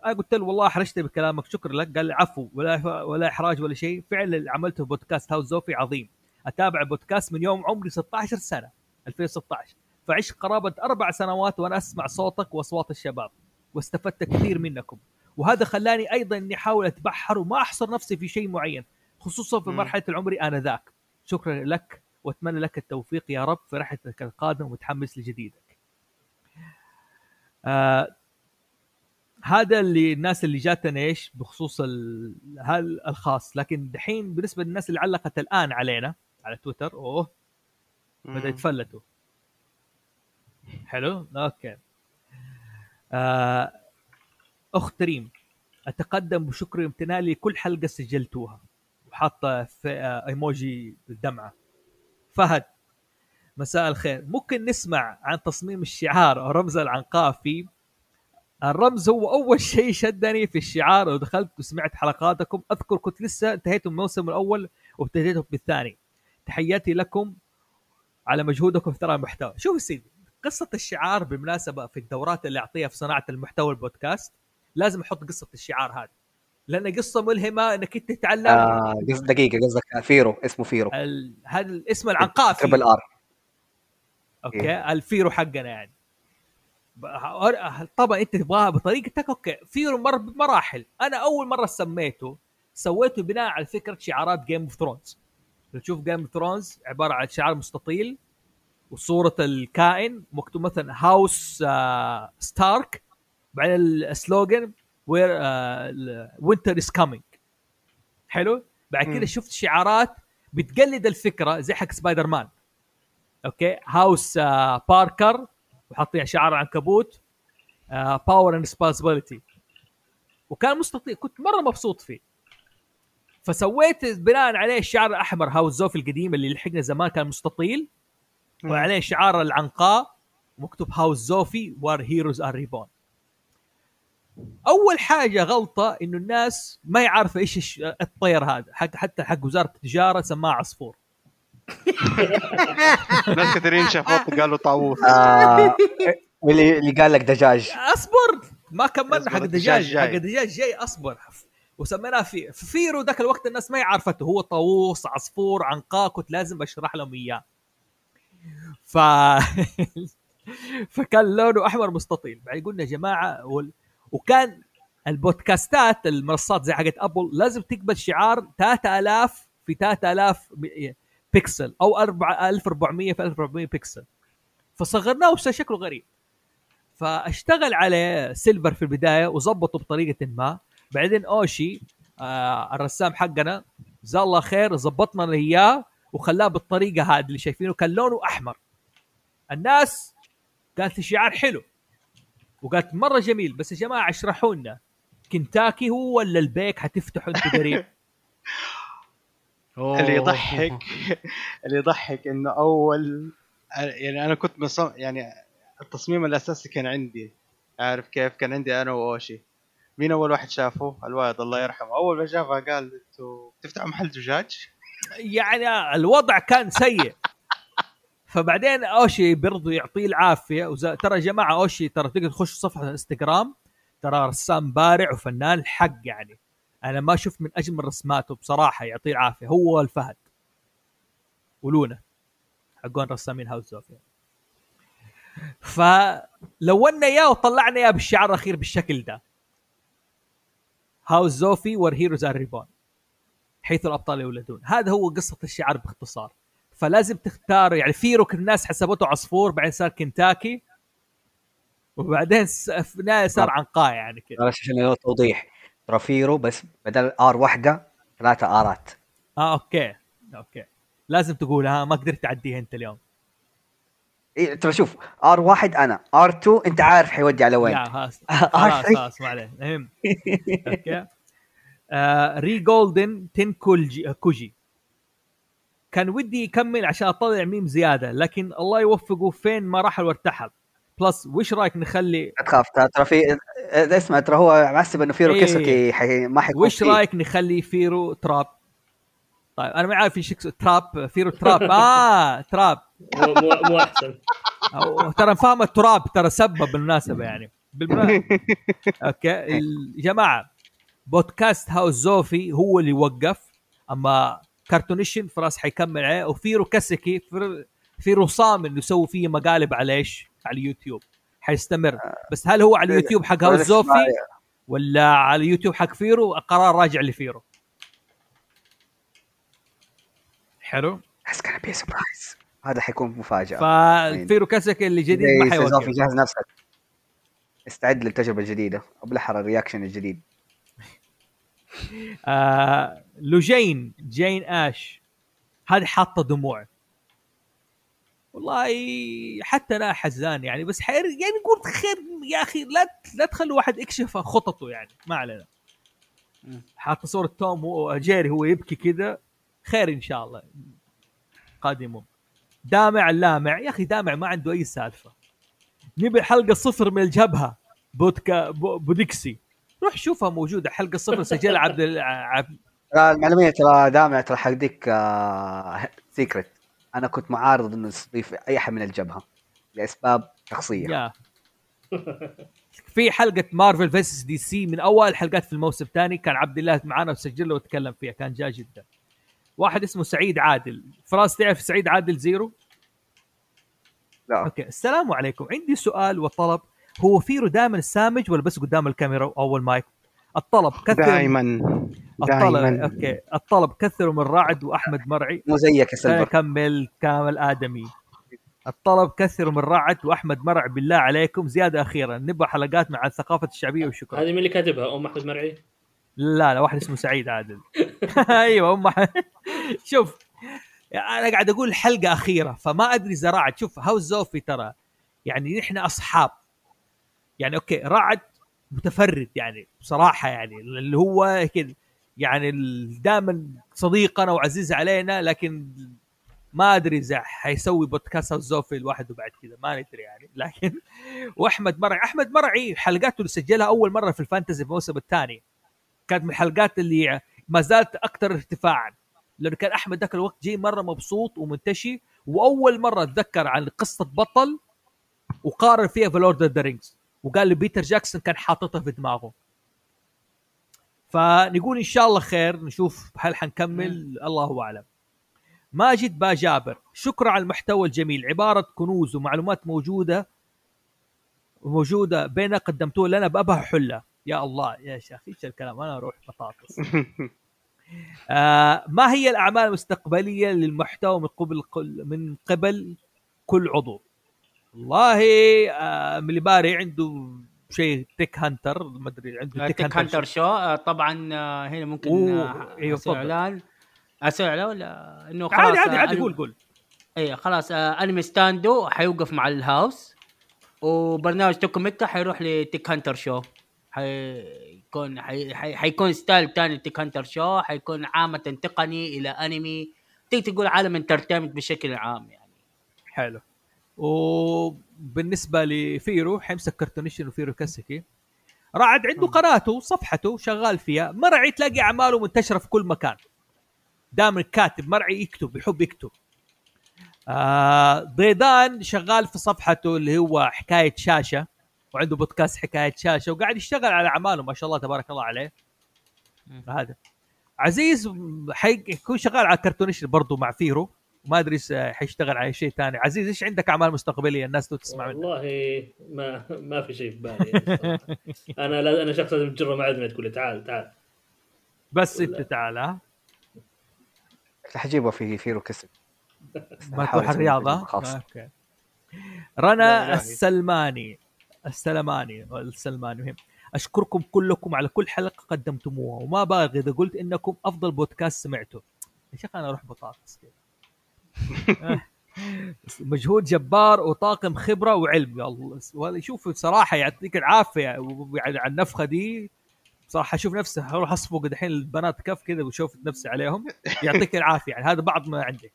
أنا قلت له والله احرجت بكلامك. شكرا لك. قال لي عفو. ولا ولا إحراج ولا شيء. فعلا اللي عملته بودكاست هاوس زوفي عظيم. أتابع بودكاست من يوم عمري 16 سنة 2016 فعشت قرابة أربع سنوات وأنا أسمع صوتك وأصوات الشباب. واستفدت كثير منكم. وهذا خلاني أيضا إني أحاول أتبحر وما أحصر نفسي في شيء معين خصوصا في. مرحلة العمر آنذاك. شكرا لك وأتمنى لك التوفيق يا رب في رحلتك القادمة ومتحمس لجديدك. آه هذا اللي الناس اللي جاتنا إيش؟ بخصوص الخاص. لكن دحين بالنسبة للناس اللي علقت الآن علينا على تويتر أوه بدأ يتفلتوا. حلو؟ أوكي. أخت ريم أتقدم بشكر امتناني لكل حلقة سجلتوها. وحاطة في آه إيموجي الدمعه فهد مساء الخير. ممكن نسمع عن تصميم الشعار أو رمز العنقاء فيه الرمز هو أول شيء شدني في الشعار ودخلت وسمعت حلقاتكم. أذكر كنت لسه انتهيت من الموسم الأول وابتديت بالثاني. تحياتي لكم على مجهودكم في إثراء المحتوى. شوف سيدي قصة الشعار بالمناسبه في الدورات اللي أعطيها في صناعة المحتوى البودكاست لازم أحط قصة الشعار هذه. لأن قصة ملهمة إنك أنت تتعلم. آه دقيقة قصدك فيرو اسمه فيرو. هذا الاسم العنقاء. triple R okay الفيرو حقنا يعني. طبعا أنت تبغاها بطريقتك okay. فيرو مر بمراحل. أنا أول مرة سميته سويته بناء على فكرة شعارات Game of Thrones تشوف Game of Thrones عبارة عن شعار مستطيل وصورة الكائن مكتوب مثلا House Stark بعدين ال slogan where winter is coming حلو؟ بعد كذا. شفت شعارات بتقلد الفكرة زي حق Spider-Man okay؟ House Parker وحاطين شعار عنكبوت power and responsibility وكان مستطيل كنت مرة مبسوط فيه. فسويت بناء عليه الشعار الاحمر House Zofi القديم اللي لحقنا زمان كان مستطيل. وعليه شعار العنقاء مكتوب House Zofi where heroes are reborn أول حاجة غلطة إنه الناس ما يعرف إيش الطير هذا. حق حتى حق وزارة التجارة سماه عصفور. [laughs] ناس كثيرين شافوه [laughs] قالوا طاووس. آه واللي اللي قال لك دجاج. أصبر! ما كملنا حق الدجاج. حق الدجاج جاي أصبر. وسميناه في فيرو ذاك الوقت الناس ما يعرفته. هو طاووس عصفور عنقاء كنت لازم أشرح لهم إياه. ف [laughs] فكان لونه أحمر مستطيل. بعدين قلنا يا جماعة وال... وكان البودكاستات المنصات زي حقت أبل لازم تقبل شعار 3000 في 3000 ب- بيكسل أو 4 1400 في 1400 بيكسل. فصغرناه وصار شكله غريب. فاشتغل عليه سيلفر في البداية وظبطه بطريقة ما. بعدين أوشي آه الرسام حقنا جزاه الله خير ظبطنا إياه وخلاه بالطريقة هذه اللي شايفينه. كان لونه أحمر. الناس قالت الشعار حلو. وقالت مرة جميل بس يا جماعة اشرحوا لنا كنتاكي هو ولا البيك حتفتحوا أنتوا قريب؟ [laughs] اللي يضحك اللي يضحك إنه اول يعني أنا كنت مصمم يعني التصميم الأساسي كان عندي. عارف كيف؟ كان عندي أنا وأوشي. مين أول واحد شافه؟ الوالد الله يرحمه. أول ما شافها قال أنتوا بتفتحوا محل دجاج؟ يعني الوضع كان سيء. فبعدين أوشي برضو يعطيه العافية. ترى يا جماعة أوشي ترى تقدر تخش صفحة الانستغرام ترى رسام بارع وفنان حق يعني. أنا ما شفت من أجمل رسماته بصراحة يعطيه العافية. هو والفهد ولونا حقون رسامين هاوس زوفيا فلونا إياه وطلعنا إياه بالشعار الأخير بالشكل ده. هاوس زوفي ور هيروز ار ريبون حيث الأبطال يولدون. هذا هو قصة الشعار باختصار. فلازم تختار يعني فيروك الناس حسبته عصفور بعدين صار كنتاكي وبعدين في صار آه. عنقاء يعني كذا. معلش عشان توضيح. ترى فيرو بس بدل آر واحدة ثلاثة آرات. آه أوكي. أوكي. لازم تقولها ما قدرت تعديها أنت اليوم. إيه ترى شوف آر واحد أنا آر 2 أنت عارف حيودي على وين. لا خلاص. [laughs] آه، خلاص ما عليه. المهم أوكي. آه ري جولدن تنكولجي كوجي. كان ودي يكمل عشان أطلع ميم زيادة لكن الله يوفقه فين ما راح وارتحل بلس وش رأيك نخلي لا تخاف ترى في اسمع ترى هو معسب إنه فيرو إيه. كيسوكي حي... ما حيكون وش فيه. رأيك نخلي فيرو تراب؟ طيب أنا ما عارف إيش تراب؟ فيرو تراب. [laughs] آه تراب. مو مو أحسن. أو ترى فاهم التراب ترى سبب بالمناسبة يعني. بالمناسبة. [laughs] أوكي. يا جماعة بودكاست هاوس زوفي هو اللي وقف أما كارتونيشن فراس حيكمل عليه. وفيرو كاسكي فر- فيرو صامل إنه يسوي فيه مقالب على إيش؟ على اليوتيوب. حيستمر. بس هل هو على اليوتيوب حق هاوس زوفي؟ ولا على اليوتيوب حق فيرو؟ قرار راجع لفيرو. حلو. هذا حيكون مفاجأة. ففيرو كاسكي اللي جديد؟ ما زي حيوقف. جهز نفسك. استعد للتجربة الجديدة. وبالأحرى ال reaction الجديد. [laughs] آه لوجين جين آش. هذه حاطة دموع. والله حتى أنا حزان يعني بس حير يعني قلت خير يا أخي لا لا تخلوا واحد يكشف خططه يعني ما علينا. حاطة صورة توم وجيري هو يبكي كذا خير إن شاء الله. قادمون دامع اللامع يا أخي دامع ما عنده أي سالفة. نبي حلقة صفر من الجبهة. بودكا بو- بودكسي روح شوفها موجودة حلقة صفر. سجلها عبد ترى المعلومية ترى دامع ترى حديك آه secret أنا كنت معارض إنه نستضيف أي أحد من الجبهة لأسباب شخصية. في حلقة مارفل versus دي سي من أول الحلقات في الموسم الثاني كان عبد الله معنا وسجل وتكلم فيها كان جاء جدا. واحد اسمه سعيد عادل. فراس تعرف سعيد عادل زيرو؟ لا. okay. السلام عليكم. عندي سؤال وطلب. هو فيرو دائما سامج ولا بس قدام الكاميرا أو المايك الطلب كثر دائما الطلب دائما أوكي. الطلب كثروا من رعد وأحمد مرعي. مو زيك يا نكمل كامل آدمي. الطلب كثروا من رعد وأحمد مرعي بالله عليكم. زيادة أخيرا نبغى حلقات مع الثقافة الشعبية وشكرا. هذه مين اللي كاتبها؟ أم أحمد مرعي؟ لا لا واحد اسمه سعيد عادل. [laughs] أيوه هم شوف أنا قاعد أقول حلقة أخيرة فما أدري إذا رعد. شوف هاوس زوفي ترى يعني نحن أصحاب. يعني أوكي رعد متفرد يعني بصراحة يعني اللي هو كذا يعني دائما صديقنا وعزيز علينا لكن ما أدري إذا حيسوي بودكاست هاوس زوفي لوحده بعد كذا ما ندري يعني. [laughs] لكن وأحمد مرعي أحمد مرعي حلقاته اللي سجلها أول مرة في الفانتزي في الموسم الثاني. كانت من الحلقات اللي ما زالت أكثر ارتفاعا لأنه كان أحمد ذاك الوقت جاي مرة مبسوط ومنتشي وأول مرة أتذكر عن قصة بطل وقارن فيها في Lord of the Rings وقال لي بيتر جاكسون كان حاططها في دماغه. فنقول إن شاء الله خير نشوف هل حنكمل. الله أعلم. ماجد با جابر شكرا على المحتوى الجميل. عبارة كنوز ومعلومات موجودة موجودة بين قدمتوه لنا بأبهى حلة. يا الله يا شيخ إيش الكلام؟ أنا أروح بطاطس. [laughs] آه ما هي الأعمال المستقبلية للمحتوى من قبل من قبل كل عضو؟ والله آه من اللي باري عنده شيء Tech Hunter ما أدري عنده Tech, Tech Hunter Show. آه، طبعا آه، هنا ممكن آه، أيوه، أسوي. إعلان. أسوي إعلان ولا؟ إنه خلاص عادي عادي آه، عادي قول قول. اي خلاص آه أنمي ستاندو حيوقف مع الهاوس وبرنامج توكو ميكا حيروح ل Tech Hunter Show. حيكون حي... حي... حيكون style تاني Tech Hunter Show. حيكون عامة تقني إلى أنمي تقدر تقول عالم entertainment بشكل عام يعني. حلو. وبالنسبة لفيرو حيمسك كرتونيشن وفيرو كاسكي. رعد عنده قناته صفحته شغال فيها. مرعي تلاقي أعماله منتشرة في كل مكان. دائما كاتب مرعي يكتب يحب يكتب. آه ضيدان شغال في صفحته اللي هو حكاية شاشة وعنده بودكاست حكاية شاشة وقاعد يشتغل على أعماله ما شاء الله تبارك الله عليه. هذا. عزيز حيكون شغال على كرتونيشن برضه مع فيرو. ما أدري حيشتغل على شيء ثاني. عزيز إيش عندك أعمال مستقبلية الناس تو تسمع منها والله ما ما في شيء في بالي. يعني. أنا لا أنا شخص لازم تجره معدنا تقول لي تعال تعال. بس أنت تعال ها؟ حجيبه في فيرو كسب ما تروح الرياضه. أوكي. رنا السلماني السلماني السلماني مهم. أشكركم كلكم على كل حلقة قدمتموها وما بالغ إذا قلت إنكم أفضل بودكاست سمعته. يا شيخ أنا أروح بطاطس كذا. مجهود جبار وطاقم خبرة وعلم. شوف بصراحه يعطيك العافية يعني على النفخة دي. بصراحه أشوف نفسي أروح أصفق دحين البنات كف كذا وأشوف نفسي عليهم. يعطيك العافية. يعني هذا بعض ما عندي.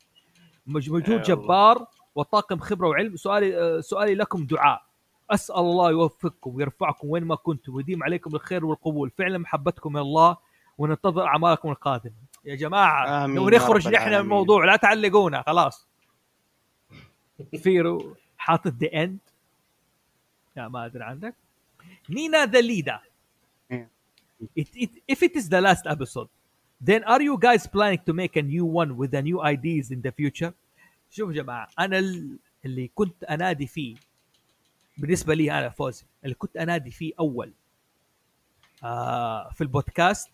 مج- مجهود. جبار وطاقم خبرة وعلم. سؤالي آه، سؤالي لكم دعاء. أسأل الله يوفقكم ويرفعكم وين ما كنتم. ويديم عليكم الخير والقبول. فعلا محبتكم من الله وننتظر أعمالكم القادمة. يا جماعة لو نخرج نحن من. الموضوع لا تعلقونا خلاص. فيرو حاطط The End لا ما أدري عندك نينا ذا ليدا. It, it, if it is the last episode then are you guys planning to make a new one with the new ideas in the future? شوف يا جماعة أنا ال- اللي كنت أنادي فيه بالنسبة لي أنا فوزي اللي كنت أنادي فيه أول آه في البودكاست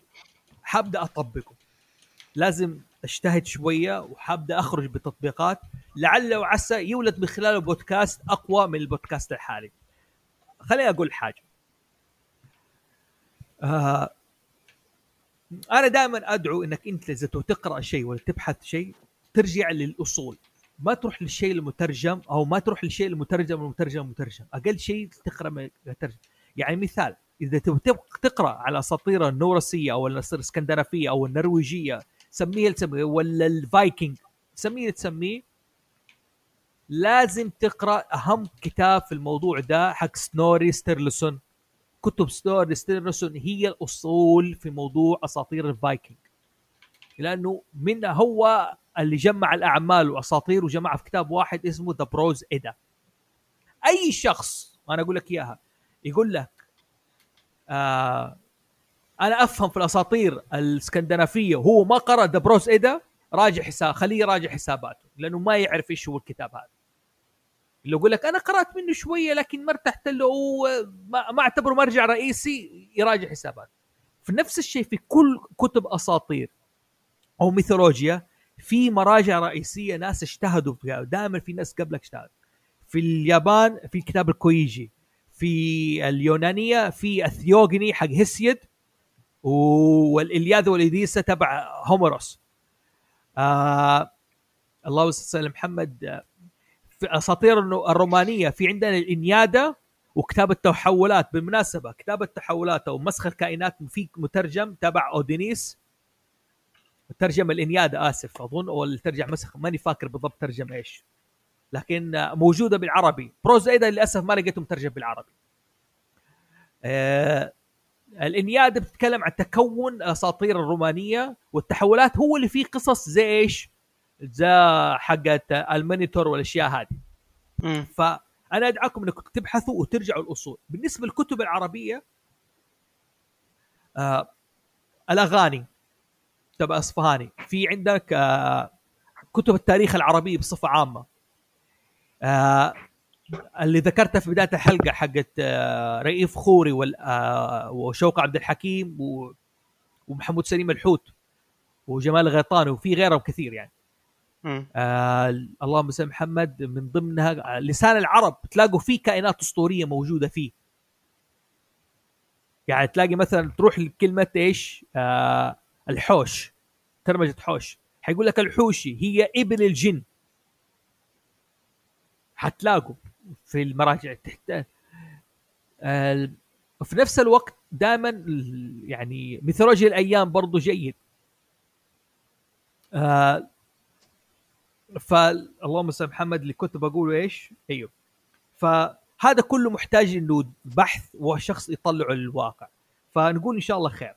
حابدأ أطبقه. لازم اجتهد شوية وحابدا أخرج بتطبيقات. لعل وعسى يولد من خلاله بودكاست أقوى من البودكاست الحالي. خليني أقول حاجة. آه أنا دائما أدعو إنك أنت إذا تقرأ شيء ولا تبحث شيء ترجع للأصول. ما تروح للشيء المترجم أو ما تروح للشيء المترجم المترجم المترجم أقل شيء تقرأ من المترجم. يعني مثال إذا تبغى تقرأ على اساطير النورسية أو الاساطير الإسكندنافية أو النرويجية سميه تسميه ولا الفايكنج؟ سميه تسميه لازم تقرأ أهم كتاب في الموضوع ده حق سنوري ستيرلسون. كتب ستور ستيرنسون هي الأصول في موضوع أساطير الفايكنج. لأنه منها هو اللي جمع الأعمال وأساطير وجمعها في كتاب واحد اسمه ذا بروز ايدا أي شخص أنا أقول لك إياها يقول لك آه أنا أفهم في الأساطير الإسكندنافية وهو ما قرأ ذا بروز ايدا راجع حساب خليه يراجع حساباته لأنه ما يعرف إيش هو الكتاب هذا. اللي يقول لك أنا قرأت منه شوية لكن ما ارتحت له ما, أعتبره مرجع رئيسي يراجع حسابات في نفس الشيء في كل كتب أساطير أو ميثولوجيا في مراجع رئيسية ناس اجتهدوا فيها دائما في ناس قبلك اجتهد في اليابان في كتاب الكويجي في اليونانية في الثيوغني حق هيسيد والإلياذة والإديسة تبع هوميروس آه الله وسلم. محمد في أساطير الرومانية في عندنا الانياده وكتاب التحولات. بالمناسبة كتاب التحولات أو مسخ الكائنات في مترجم تبع أدونيس. ترجم الانياده آسف أظن أو الترجم مسخ ماني فاكر بالضبط ترجم إيش. لكن موجودة بالعربي. بروز أيضا للأسف ما لقيته مترجم بالعربي. آه الانياده بتتكلم عن تكون أساطير الرومانية والتحولات هو اللي فيه قصص زي إيش؟ زي حقت المينوتور والأشياء هذه. فأنا أدعاكم إنكم تبحثوا وترجعوا الأصول، بالنسبة للكتب العربية آه الأغاني تبع أصفهاني، في عندك آه كتب التاريخ العربي بصفة عامة. آه اللي ذكرتها في بداية الحلقة حقت آه، رئيف خوري آه، وشوقة عبد الحكيم ومحمود سليم الحوت وجمال غيطاني وفي غيرهم كثير يعني. آه اللهم صل محمد. من ضمنها لسان العرب تلاقوا فيه كائنات أسطورية موجودة فيه. يعني تلاقي مثلا تروح لكلمة إيش؟ آه الحوش ترمجة حوش. حيقول لك الحوشي هي ابن الجن. حتلاقوا. في المراجع تحت. آه في نفس الوقت دائما يعني ميثولوجيا الأيام برضو جيد. آه فاللهم صل محمد اللي كنت بقوله إيش؟ أيوه. فهذا كله محتاج إنه بحث وشخص يطلعه للواقع فنقول إن شاء الله خير.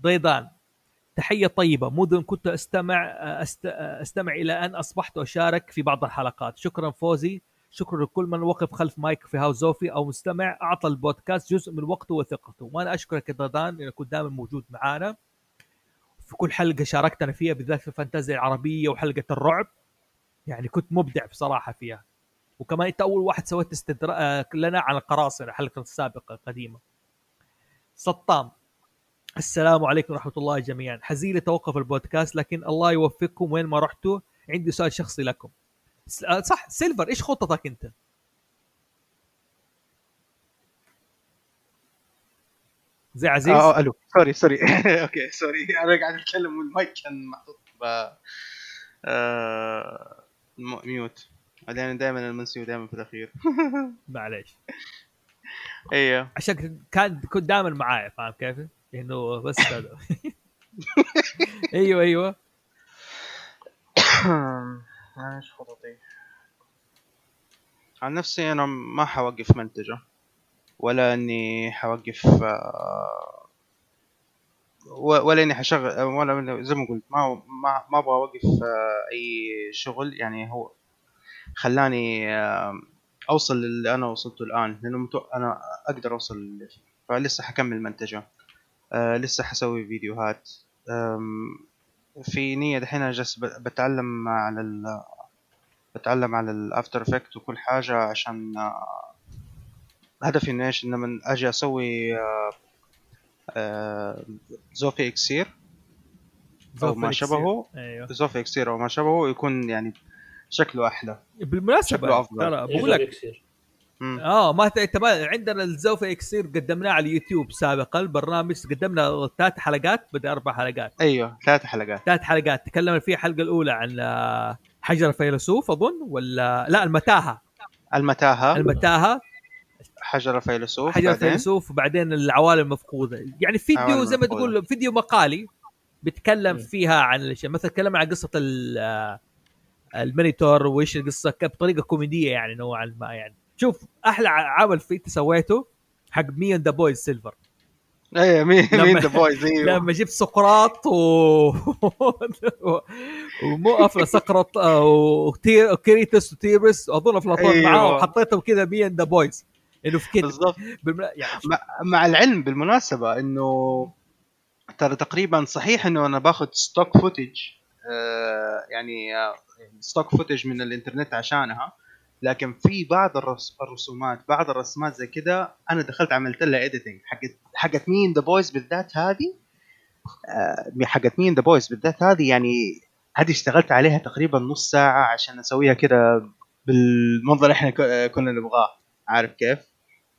ضيضان. تحية طيبة. منذ كنت أستمع أست... أستمع إلى أن أصبحت أشارك في بعض الحلقات. شكرا فوزي. شكرا لكل من وقف خلف مايك في هاوس زوفي أو مستمع. أعطى البودكاست جزء من وقته وثقته. وأنا أشكرك يا ضيضان انك كنت دائما موجود معانا. في كل حلقة شاركتنا فيها بالذات في الفانتازيا العربية وحلقة الرعب. يعني كنت مبدع بصراحة فيها. وكمان أنت أول واحد سويت استدراك لنا عن القراصنه الحلقة السابقه القديمه سطام. السلام عليكم ورحمة الله جميعا. حزين توقف البودكاست لكن الله يوفقكم وين ما رحتوا. عندي سؤال شخصي لكم. آه، صح سيلفر إيش خطتك أنت؟ زي عزيز؟ آه ألو. sorry sorry. [laughs] Okay sorry. [laughs] أنا قاعد أتكلم والمايك كان محطوط ب آه... mute. بعدين دائما المنسي ودائما في الأخير. [laughs] معليش. أيوه عشان كان كنت دائما معايا فاهم كيف؟ إنه بس هذا. [laughs] أيوه أيوه. [coughs] إيش خططي عن نفسي أنا ما حوقف منتجة ولا إني حوقف آه، ولا إني حشغل ولا زي ما قلت ما ما, ما أبغى أوقف آه، أي شغل. يعني هو خلاني آه، أوصل للي أنا وصلته الآن لأنه أنا أقدر أوصل فلسه حكمل منتجة. آه لسه حسوي فيديوهات. في نية دحين جالس بتعلم على ال بتعلم على ال After Effects وكل حاجة عشان آه هدفي إنه إيش؟ لما أجي أسوي آه آه زوفي إكسير. أو ما شبهه. أيوه. زوفي إكسير أو ما شبهه يكون يعني شكله أحلى. بالمناسبة شكله أفضل. ترى بقول لك آه ما إنت ما عندنا الزوفي إكسير قدمناه على اليوتيوب سابقا البرنامج قدمنا ثلاث حلقات بدأ أربع حلقات. أيوه ثلاث حلقات. ثلاث حلقات. تكلمنا فيها الحلقة الأولى عن آه، حجر الفيلسوف أظن ولا لا المتاهة. المتاهة. المتاهة. حجر الفيلسوف حجر الفيلسوف وبعدين العوالم المفقودة. يعني فيديو زي ما تقول فيديو مقالي بيتكلم فيها عن الأشياء. مثلا تكلم عن قصة آه، المينوتور وإيش القصة بطريقه كوميدية يعني نوعا ما يعني. شوف أحلى عمل في أنت سويته حق me and the boys سيلفر إيه مين me and the boys أيوه لما جبت سقراط و... [laughs] ومو افلا سقراط آه، وتير... وكريتس وتيرس اظن افلاطون أيوة. معاه وحطيتهم كذا me and the boys إنه في كذا. بالضبط. بالم... يعني مع, مع العلم بالمناسبة إنه ترى تقريبا صحيح إنه أنا باخذ stock footage آه يعني stock footage من الإنترنت عشانها. لكن في بعض الرس- الرسومات بعض الرسمات زي كده أنا دخلت عملت لها editing حقت حقت me and the boys بالذات هذه؟ آه حقت me and the boys بالذات هذه؟ يعني هذه اشتغلت عليها تقريبا نص ساعة عشان أسويها كده بالمنظر اللي إحنا كنا نبغاه. عارف كيف؟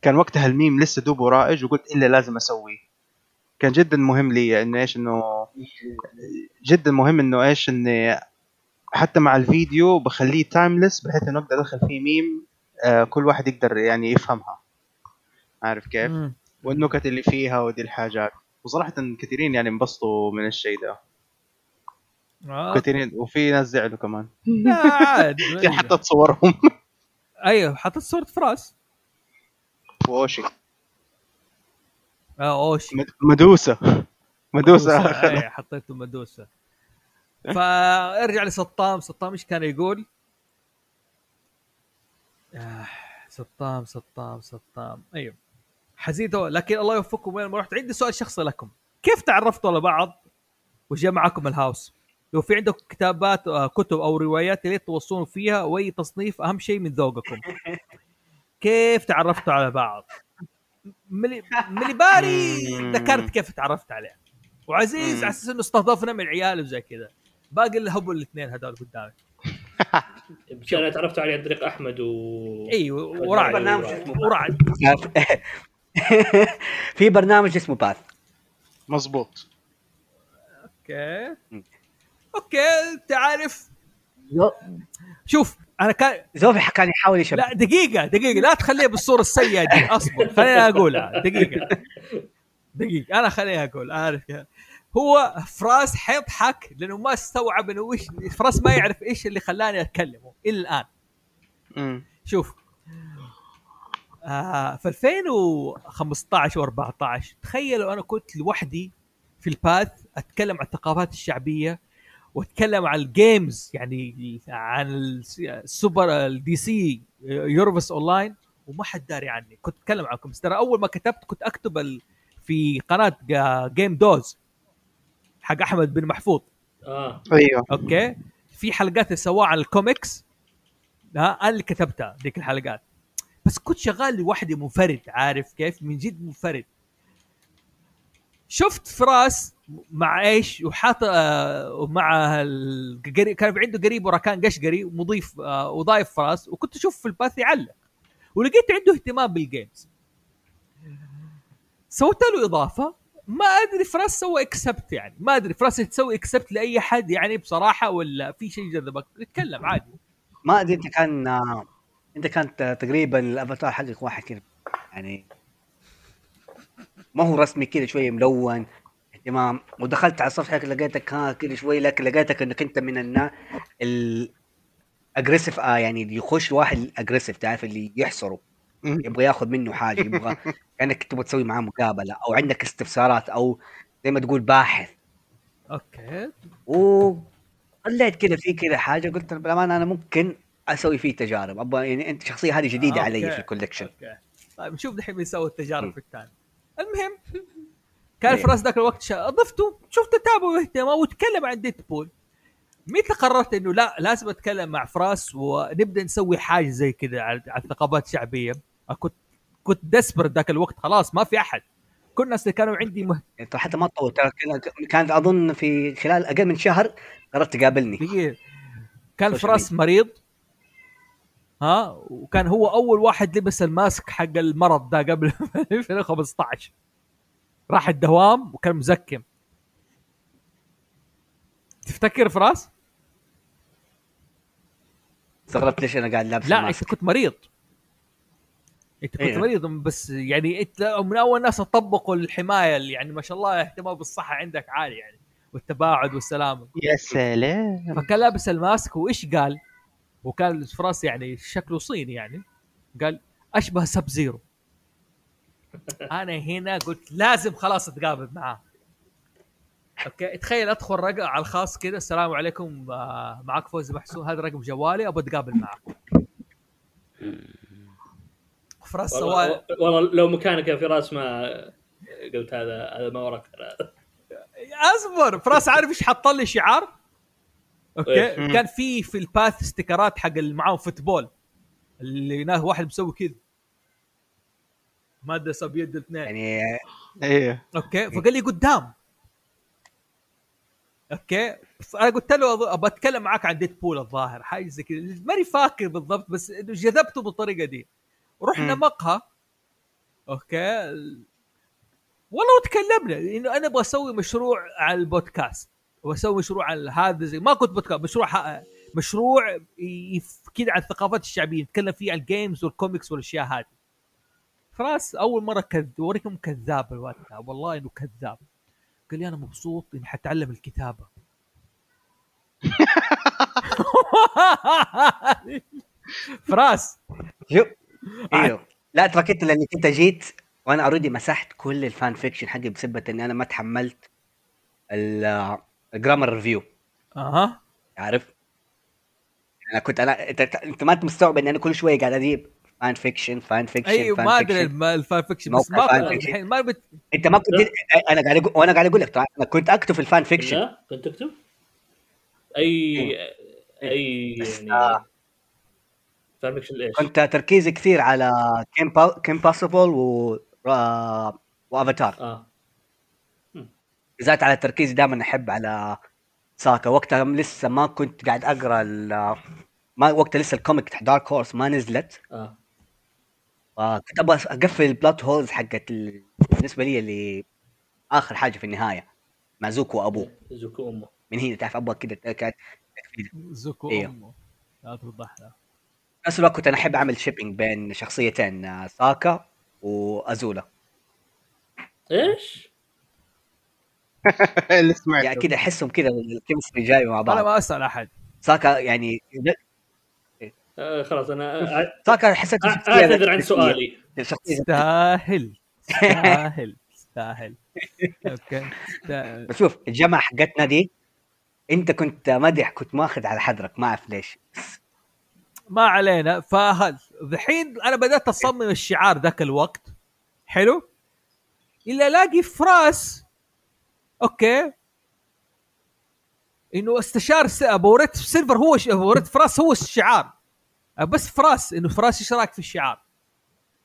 كان وقتها الميم لسه دوبه رائج وقلت إلا لازم أسويه. كان جدا مهم لي إنه إيش إنه جدا مهم إنه إيش إني حتى مع الفيديو بخليه timeless بحيث إنه أقدر أدخل فيه ميم آه كل واحد يقدر يعني يفهمها. عارف كيف؟ مم. والنكت اللي فيها ودي الحاجات. وصراحة كثيرين يعني انبسطوا من الشيء ده. آه. كثيرين وفي ناس زعلوا كمان. [laughs] لا عاد [laughs] في حطت صورهم. [laughs] أيوه حطيت صورة فراس. ووشي آه أوشي. مد- مدوسة. مدوسة أي حطيته مدوسة. فارجع لسطام سطام إيش كان يقول؟ آه سطام سطام سطام أيوه حزيدو لكن الله يوفقكم وين ما رحت عندي سؤال شخصي لكم كيف تعرفتوا على بعض وجاء معكم الهاوس؟ لو في عندكم كتابات آه، كتب أو روايات اللي توصلون فيها وأي تصنيف أهم شيء من ذوقكم كيف تعرفتوا على بعض؟ ملي ملي بالي مم. ذكرت كيف تعرفت عليه وعزيز. على أساس إنه استضافنا من عيال وزي كذا باقي الهبل الاثنين هذول قدامي. [laughs] أنا تعرفت عليه عن طريق أحمد و أيوه ورعد برنامج اسمه ورعد [laughs] في برنامج اسمه Path. مزبوط okay. Okay انت عارف شوف أنا كان زوفي كان يحاول يشبه. لا دقيقة دقيقة. لا تخليها بالصورة السيئة دي أصبر. خليني أقولها. دقيقة. [laughs] دقيقة. أنا خليني أقول عارف كيف؟ هو فراس حيضحك لأنه ما استوعب إنه وش فراس ما يعرف إيش اللي خلاني أتكلمه إلى الآن مم. شوف آه في 2015 و14 تخيلوا أنا كنت لوحدي في ال Path أتكلم عن الثقافات الشعبية وأتكلم عن ال games يعني عن الس- السوبر ال DC Universe Online وما حد داري عني كنت أتكلم عنكم ترى أول ما كتبت كنت أكتب. في قناة جيم دوز حق أحمد بن محفوظ. آه. أيوه. Okay؟ في حلقات سواها عن الكوميكس ها أنا اللي كتبتها ذيك الحلقات. بس كنت شغال لوحدي منفرد عارف كيف؟ من جد منفرد. شفت فراس مع إيش؟ وحاط آه مع القريب كان عنده قريب وراكان قشقري ومضيف آه وضايف فراس وكنت أشوف في ال Path يعلق. ولقيت عنده اهتمام بال games سويت له إضافة ما أدري فراس سوى accept يعني. ما أدري فراس تسوي accept لأي حد يعني بصراحة ولا في شيء جذبك اتكلم عادي. ما أدري أنت كان أنت كانت تقريبا الأفاتار حقك واحد كذا. يعني ما هو رسمي كذا شوية ملون اهتمام. ودخلت على صفحتك لقيتك ها كذا شوي لكن لقيتك إنك أنت من الناس ال aggressive آه يعني يخش واحد ال aggressive تعرف اللي يحصره. يبغى ياخذ منه حاجة يبغى [laughs] كأنك تبغى تسوي معاه مقابلة أو عندك استفسارات أو زي ما تقول باحث. Okay. وخليت كذا في كذا حاجة قلت بالامانه أنا ممكن أسوي فيه تجارب. أبغى يعني أنت شخصية هذه جديدة آه، علي. في ال collection. Okay. طيب نشوف دحين بيسوي التجارب. في الثاني المهم كان إيه. فراس ذاك الوقت شا... ضفته شفت تتابع واهتمام وتكلم عن ديدبول متى قررت إنه لا لازم أتكلم مع فراس ونبدأ نسوي حاجة زي كذا على الثقافات الشعبية؟ كنت كنت ديسبر ذاك الوقت خلاص ما في أحد. كل الناس اللي كانوا عندي مه... ترى حتى ما طول ترى كان- كانت أظن في خلال أقل من شهر قررت تقابلني. دقيقة. كان فراس مريض. ها؟ وكان هو أول واحد لبس الماسك حق المرض ده قبل [laughs] 2015 راح الدوام وكان مزكم. تفتكر فراس؟ استغربت ليش أنا قاعد لابس لا. أنت كنت مريض. انت كنت إيه. مريض بس يعني انت من أول ناس طبقوا الحماية اللي يعني ما شاء الله اهتمام بالصحة عندك عالي يعني والتباعد والسلامه يا سلام. فكان لابس ال mask وإيش قال؟ وكان فراس يعني شكله صيني يعني قال أشبه Sub-Zero. أنا هنا قلت لازم خلاص أتقابل معاه. okay تخيل أدخل رقم على الخاص كذا السلام عليكم آه، معك فوزي محسون هذا رقم جوالي أبغى أتقابل معك. فراس سوالف والله, والله لو مكانك يا فراس ما قلت هذا هذا ما وراك. أصبر فراس عارف إيش حط لي شعار؟ أوكي؟ كان في في الباث ستيكرات حق اللي معاهم فوتبول. اللي هناك واحد مسوي كذا. مادة بيد الاثنين. يعني إيه. أوكي؟ فقال لي قدام. أوكي؟ أنا قلت له أبغى أتكلم معاك عن ديد بول الظاهر. حاجة زي كذا. ماني فاكر بالضبط بس إنه جذبته بالطريقة دي. رحنا. مقهى. okay. والله وتكلمنا إنه أنا أبغى أسوي مشروع على البودكاست. واسوي مشروع على هذا زي ما كنت بودكاست مشروع ح... مشروع يف- كذا عن الثقافات الشعبية نتكلم فيه عن ال games والكوميكس والأشياء هذه. فراس أول مرة كذب وريكم كذاب الوقت والله إنه كذاب. قال لي أنا مبسوط إني حتعلم الكتابة. [laughs] [laughs] فراس. أيوه لا تركت لأنك أنت جيت وأنا already مسحت كل ال fan fiction. حقي بسبب اني أنا ما تحملت ال- ال grammar review أها. عارف؟ أنا كنت أنا أنت أنت ما أنت مستوعب إن أنا كل شوية قاعد أجيب fan fiction fan fiction أيوه ما أدري ال fan fiction بس ما. الحين ما بت... أنت ما كنت أنا قاعد أقول وأنا قاعد أقول لك أنا كنت أكتب في ال fan fiction. كنت تكتب أي أي بس، يعني fiction إيش؟ كنت تركيزي كثير على كيم با... Kim Possible و وافاتار آه. بالذات على تركيزي دائما أحب على ساكا. وقتها لسه ما كنت قاعد أقرأ ال- ما وقتها لسه ال comic Dark Horse ما نزلت. آه. فكنت أبغى أقفل ال plot holes حقت ال... بالنسبة لي اللي آخر حاجة في النهاية. مع زوكو وأبوه. زوكو امه من هنا تعرف أبغى كذا زوكو إيوه. امه لا توضح نفس الوقت كنت أنا أحب أعمل shipping بين شخصيتين آه، ساكا وأزولا. إيش؟ [laughs] اللي سمعته. يعني كذا أحسهم كذا ال chemistry جاي مع أنا بعض ما أسأل أحد. ساكا يعني آه خلاص أنا ساكا حسيت أعتذر عن سؤالي. شخصية تستاهل تستاهل [laughs] تستاهل okay. تستاهل. بس شوف الجامعة حقتنا دي أنت كنت مدح كنت ماخذ على حذرك ما أعرف ليش. ما علينا. فهل الحين أنا بدأت أصمم الشعار ذاك الوقت. حلو؟ إلا ألاقي فراس. okay. إنه استشار بوريت سيلفر هو ش... بوريت فراس هو الشعار. بس فراس. إنه فراس إيش رايك في الشعار؟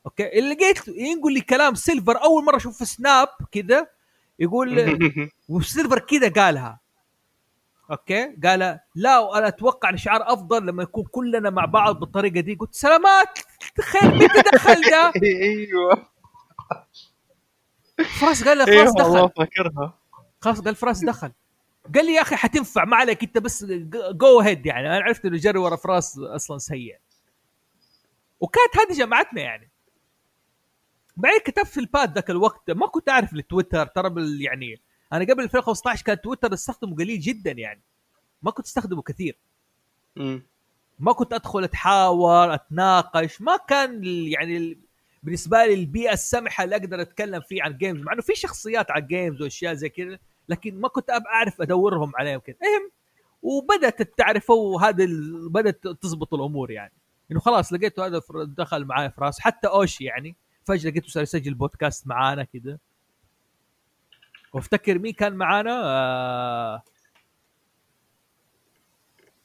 أوكي. اللي لقيت يقول لي كلام سيلفر أول مرة أشوف في سناب كذا يقول [laughs] وسيلفر كذا قالها. أوكي؟ قال لا وأنا أتوقع إن شعار أفضل لما يكون كلنا مع بعض بالطريقة دي. قلت سلامات! تخيل مين تدخل [laughs] ده؟ أيوه. فراس قال لي خلاص والله دخل فاكرها. خلاص قال فراس دخل. قال لي يا أخي حتنفع ما عليك أنت بس go ahead يعني. أنا عرفت إنه جري ورا فراس أصلا سيء. وكانت هذه جمعتنا يعني. بعدين كتبت في ال Path ذاك الوقت ما كنت أعرف التويتر ترى يعني أنا قبل 2015 كان تويتر أستخدمه قليل جدا يعني. ما كنت أستخدمه كثير. مم. ما كنت أدخل أتحاور أتناقش. ما كان يعني ال- بالنسبة لي البيئة السمحة اللي أقدر أتكلم فيه عن games مع إنه في شخصيات على games وأشياء زي كذا لكن ما كنت أب- أعرف أدورهم عليهم كذا المهم وبدأت تعرفوا وهذا ال- بدأت تزبط الأمور يعني. إنه خلاص لقيته هذا دخل معايا في راس حتى أوشي يعني فجأة لقيته صار يسجل بودكاست معانا كذا. وافتكر مين كان معانا؟ آه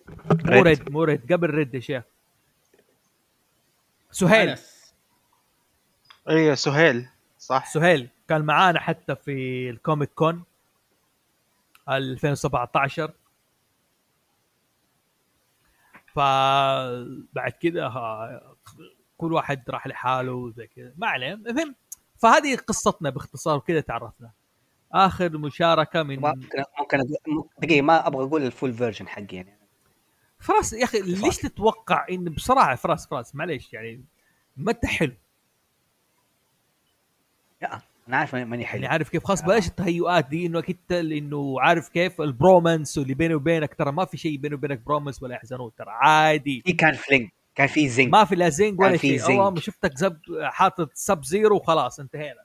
مو ريد. ريد مو ريد قبل ريد يا شيخ. سهيل. أيوه سهيل. صح. سهيل كان معانا حتى في ال Comic Con 2017 فبعد كده كل واحد راح لحاله وزي كذا ما عليه المهم فهذه قصتنا باختصار وكذا تعرفنا. آخر مشاركة من ممكن ممكن دقيقة ما أبغى أقول ال full version حقي يعني. فراس يا أخي ليش تتوقع إن بصراحة فراس فراس معليش يعني ما انت حلو؟ لا أنا عارف ماني حلو. يعني عارف كيف؟ خلاص بلاش التهيؤات دي انك انت إنه عارف كيف؟ ال bromance اللي بيني وبينك ترى ما في شيء بيني وبينك bromance ولا يحزنون ترى عادي. في كان fling كان في zing ما في لا zing ولا شيء. zing. شفتك زب حاطط Sub-Zero وخلاص انتهينا.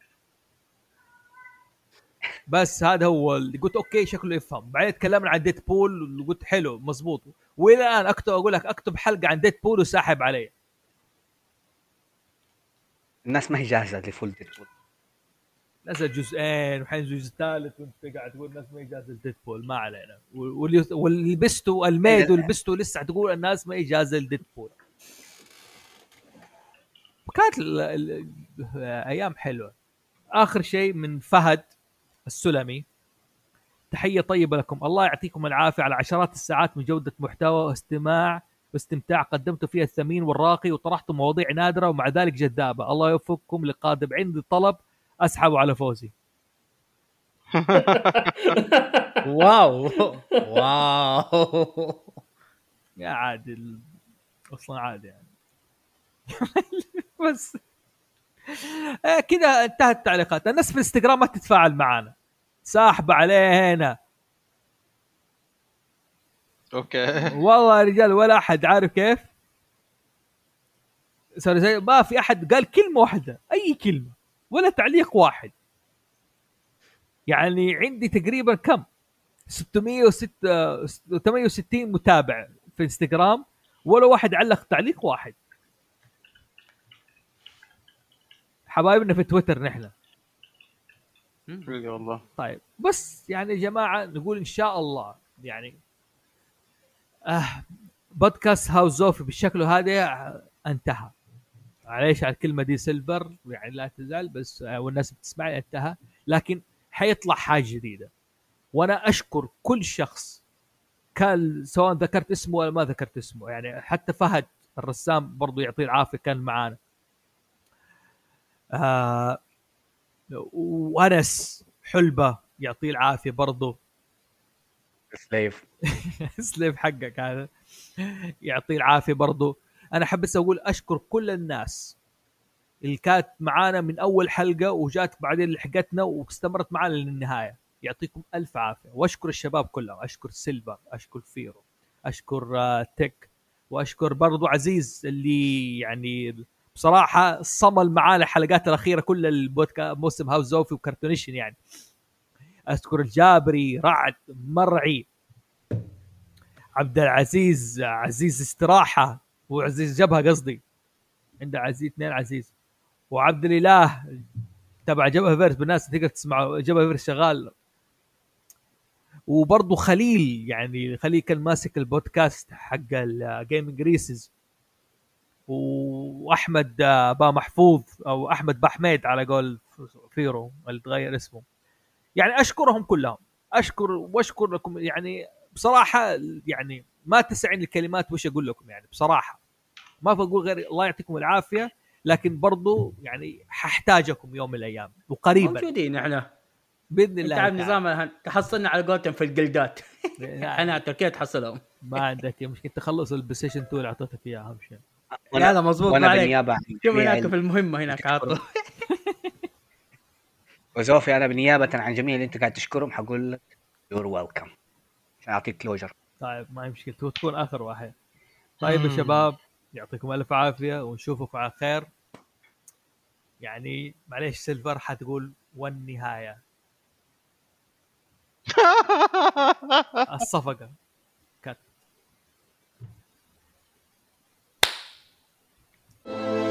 بس هذا هو اللي قلت okay شكله يفهم. بعدين تكلمنا عن Deadpool وقلت حلو مزبوط وإلى الآن أكتب أقول لك أكتب حلقة عن Deadpool وساحب علي الناس ما هي جاهزة ل full Deadpool نزل جزئين وحين جزء ثالث وانت قاعد تقول الناس ما يجاز ال Deadpool ما علينا. واللي لبسته الميد ولبسته لسه تقول الناس ما يجاز ال Deadpool كانت أيام حلوة. آخر شيء من فهد. السلمي. تحية طيبة لكم. الله يعطيكم العافية على عشرات الساعات من جودة محتوى واستماع واستمتاع قدمتوا فيها الثمين والراقي وطرحتوا مواضيع نادرة ومع ذلك جذابة. الله يوفقكم لقادم عندي طلب أسحب على فوزي. [laughs] واو. واو. يا عادي ال- أصلا عادي يعني. [laughs] بس. كذا انتهت التعليقات الناس في الانستغرام ما تتفاعل معنا ساحبه علينا. أوكي. [laughs] والله يا رجال ولا أحد عارف كيف. صار زي ما في أحد قال كلمة واحدة أي كلمة ولا تعليق واحد. يعني عندي تقريبا كم؟ 606 68 متابع في انستغرام ولا واحد علق تعليق واحد. حبايبنا في تويتر نحن. والله. طيب بس يعني يا جماعة نقول إن شاء الله يعني آه بودكاست هاوس زوفي بالشكل هذا انتهى. معليش على الكلمة دي سيلفر يعني لا تزال بس آه، والناس بتسمعني انتهى. لكن حيطلع حاجة جديدة. وأنا أشكر كل شخص كان سواء ذكرت اسمه ولا ما ذكرت اسمه. يعني حتى فهد الرسام برضو يعطيه العافية كان معانا. آه وأنس حلبة يعطيه العافية برضو. سليف. [laughs] سليف حقك هذا. يعطيه العافية برضو. أنا أحب بس أقول أشكر كل الناس. اللي كانت معانا من أول حلقة وجات بعدين لحقتنا واستمرت معانا للنهاية. يعطيكم ألف عافية. وأشكر الشباب كلهم. أشكر سيلفر أشكر فيرو أشكر آه، تك وأشكر برضو عزيز اللي يعني بصراحة صمل معانا الحلقات الأخيرة كل البودكاست موسم هاوس زوفي وكرتونيشن يعني. اشكر الجابري رعد مرعي عبد العزيز عزيز استراحة وعزيز جبهة قصدي. عنده عزيز اثنين عزيز. وعبد الإله تبع جبهة فيرس بالناس تقدر تسمعوا جبهة فيرس شغال. وبرضه خليل يعني خليل كان ماسك البودكاست حق ال gaming ريسز وأحمد با محفوظ أو أحمد بحميد على قول فيرو اللي تغير اسمه. يعني أشكرهم كلهم. أشكر وأشكر لكم. يعني بصراحة يعني ما تسعني الكلمات وش أقول لكم. يعني بصراحة ما بقول غير الله يعطيكم العافية لكن برضو يعني ححتاجكم يوم من الأيام وقريبا. موجودين إحنا. بإذن الله تعالى. نظام تحصلنا على قولتهم في الجلدات لا، [laughs] إحنا تركيا تحصلهم. ما عندك مشكلة. تخلص البلاي ستيشن 2 اللي أعطيتك إياه أهم شيء. لا لا مظبوط وأنا. بالنيابه عن شوف هناك في المهمة هناك عاطل. [laughs] وزوفي أنا بالنيابه عن جميع اللي أنت قاعد تشكرهم حقول لك you're welcome عشان اعطيك closure طيب ما هي مشكلة تكون آخر واحد. طيب يا. شباب يعطيكم ألف عافية ونشوفكم على خير. يعني معليش سيلفر حتقول والنهاية. [laughs] الصفقة. Bye.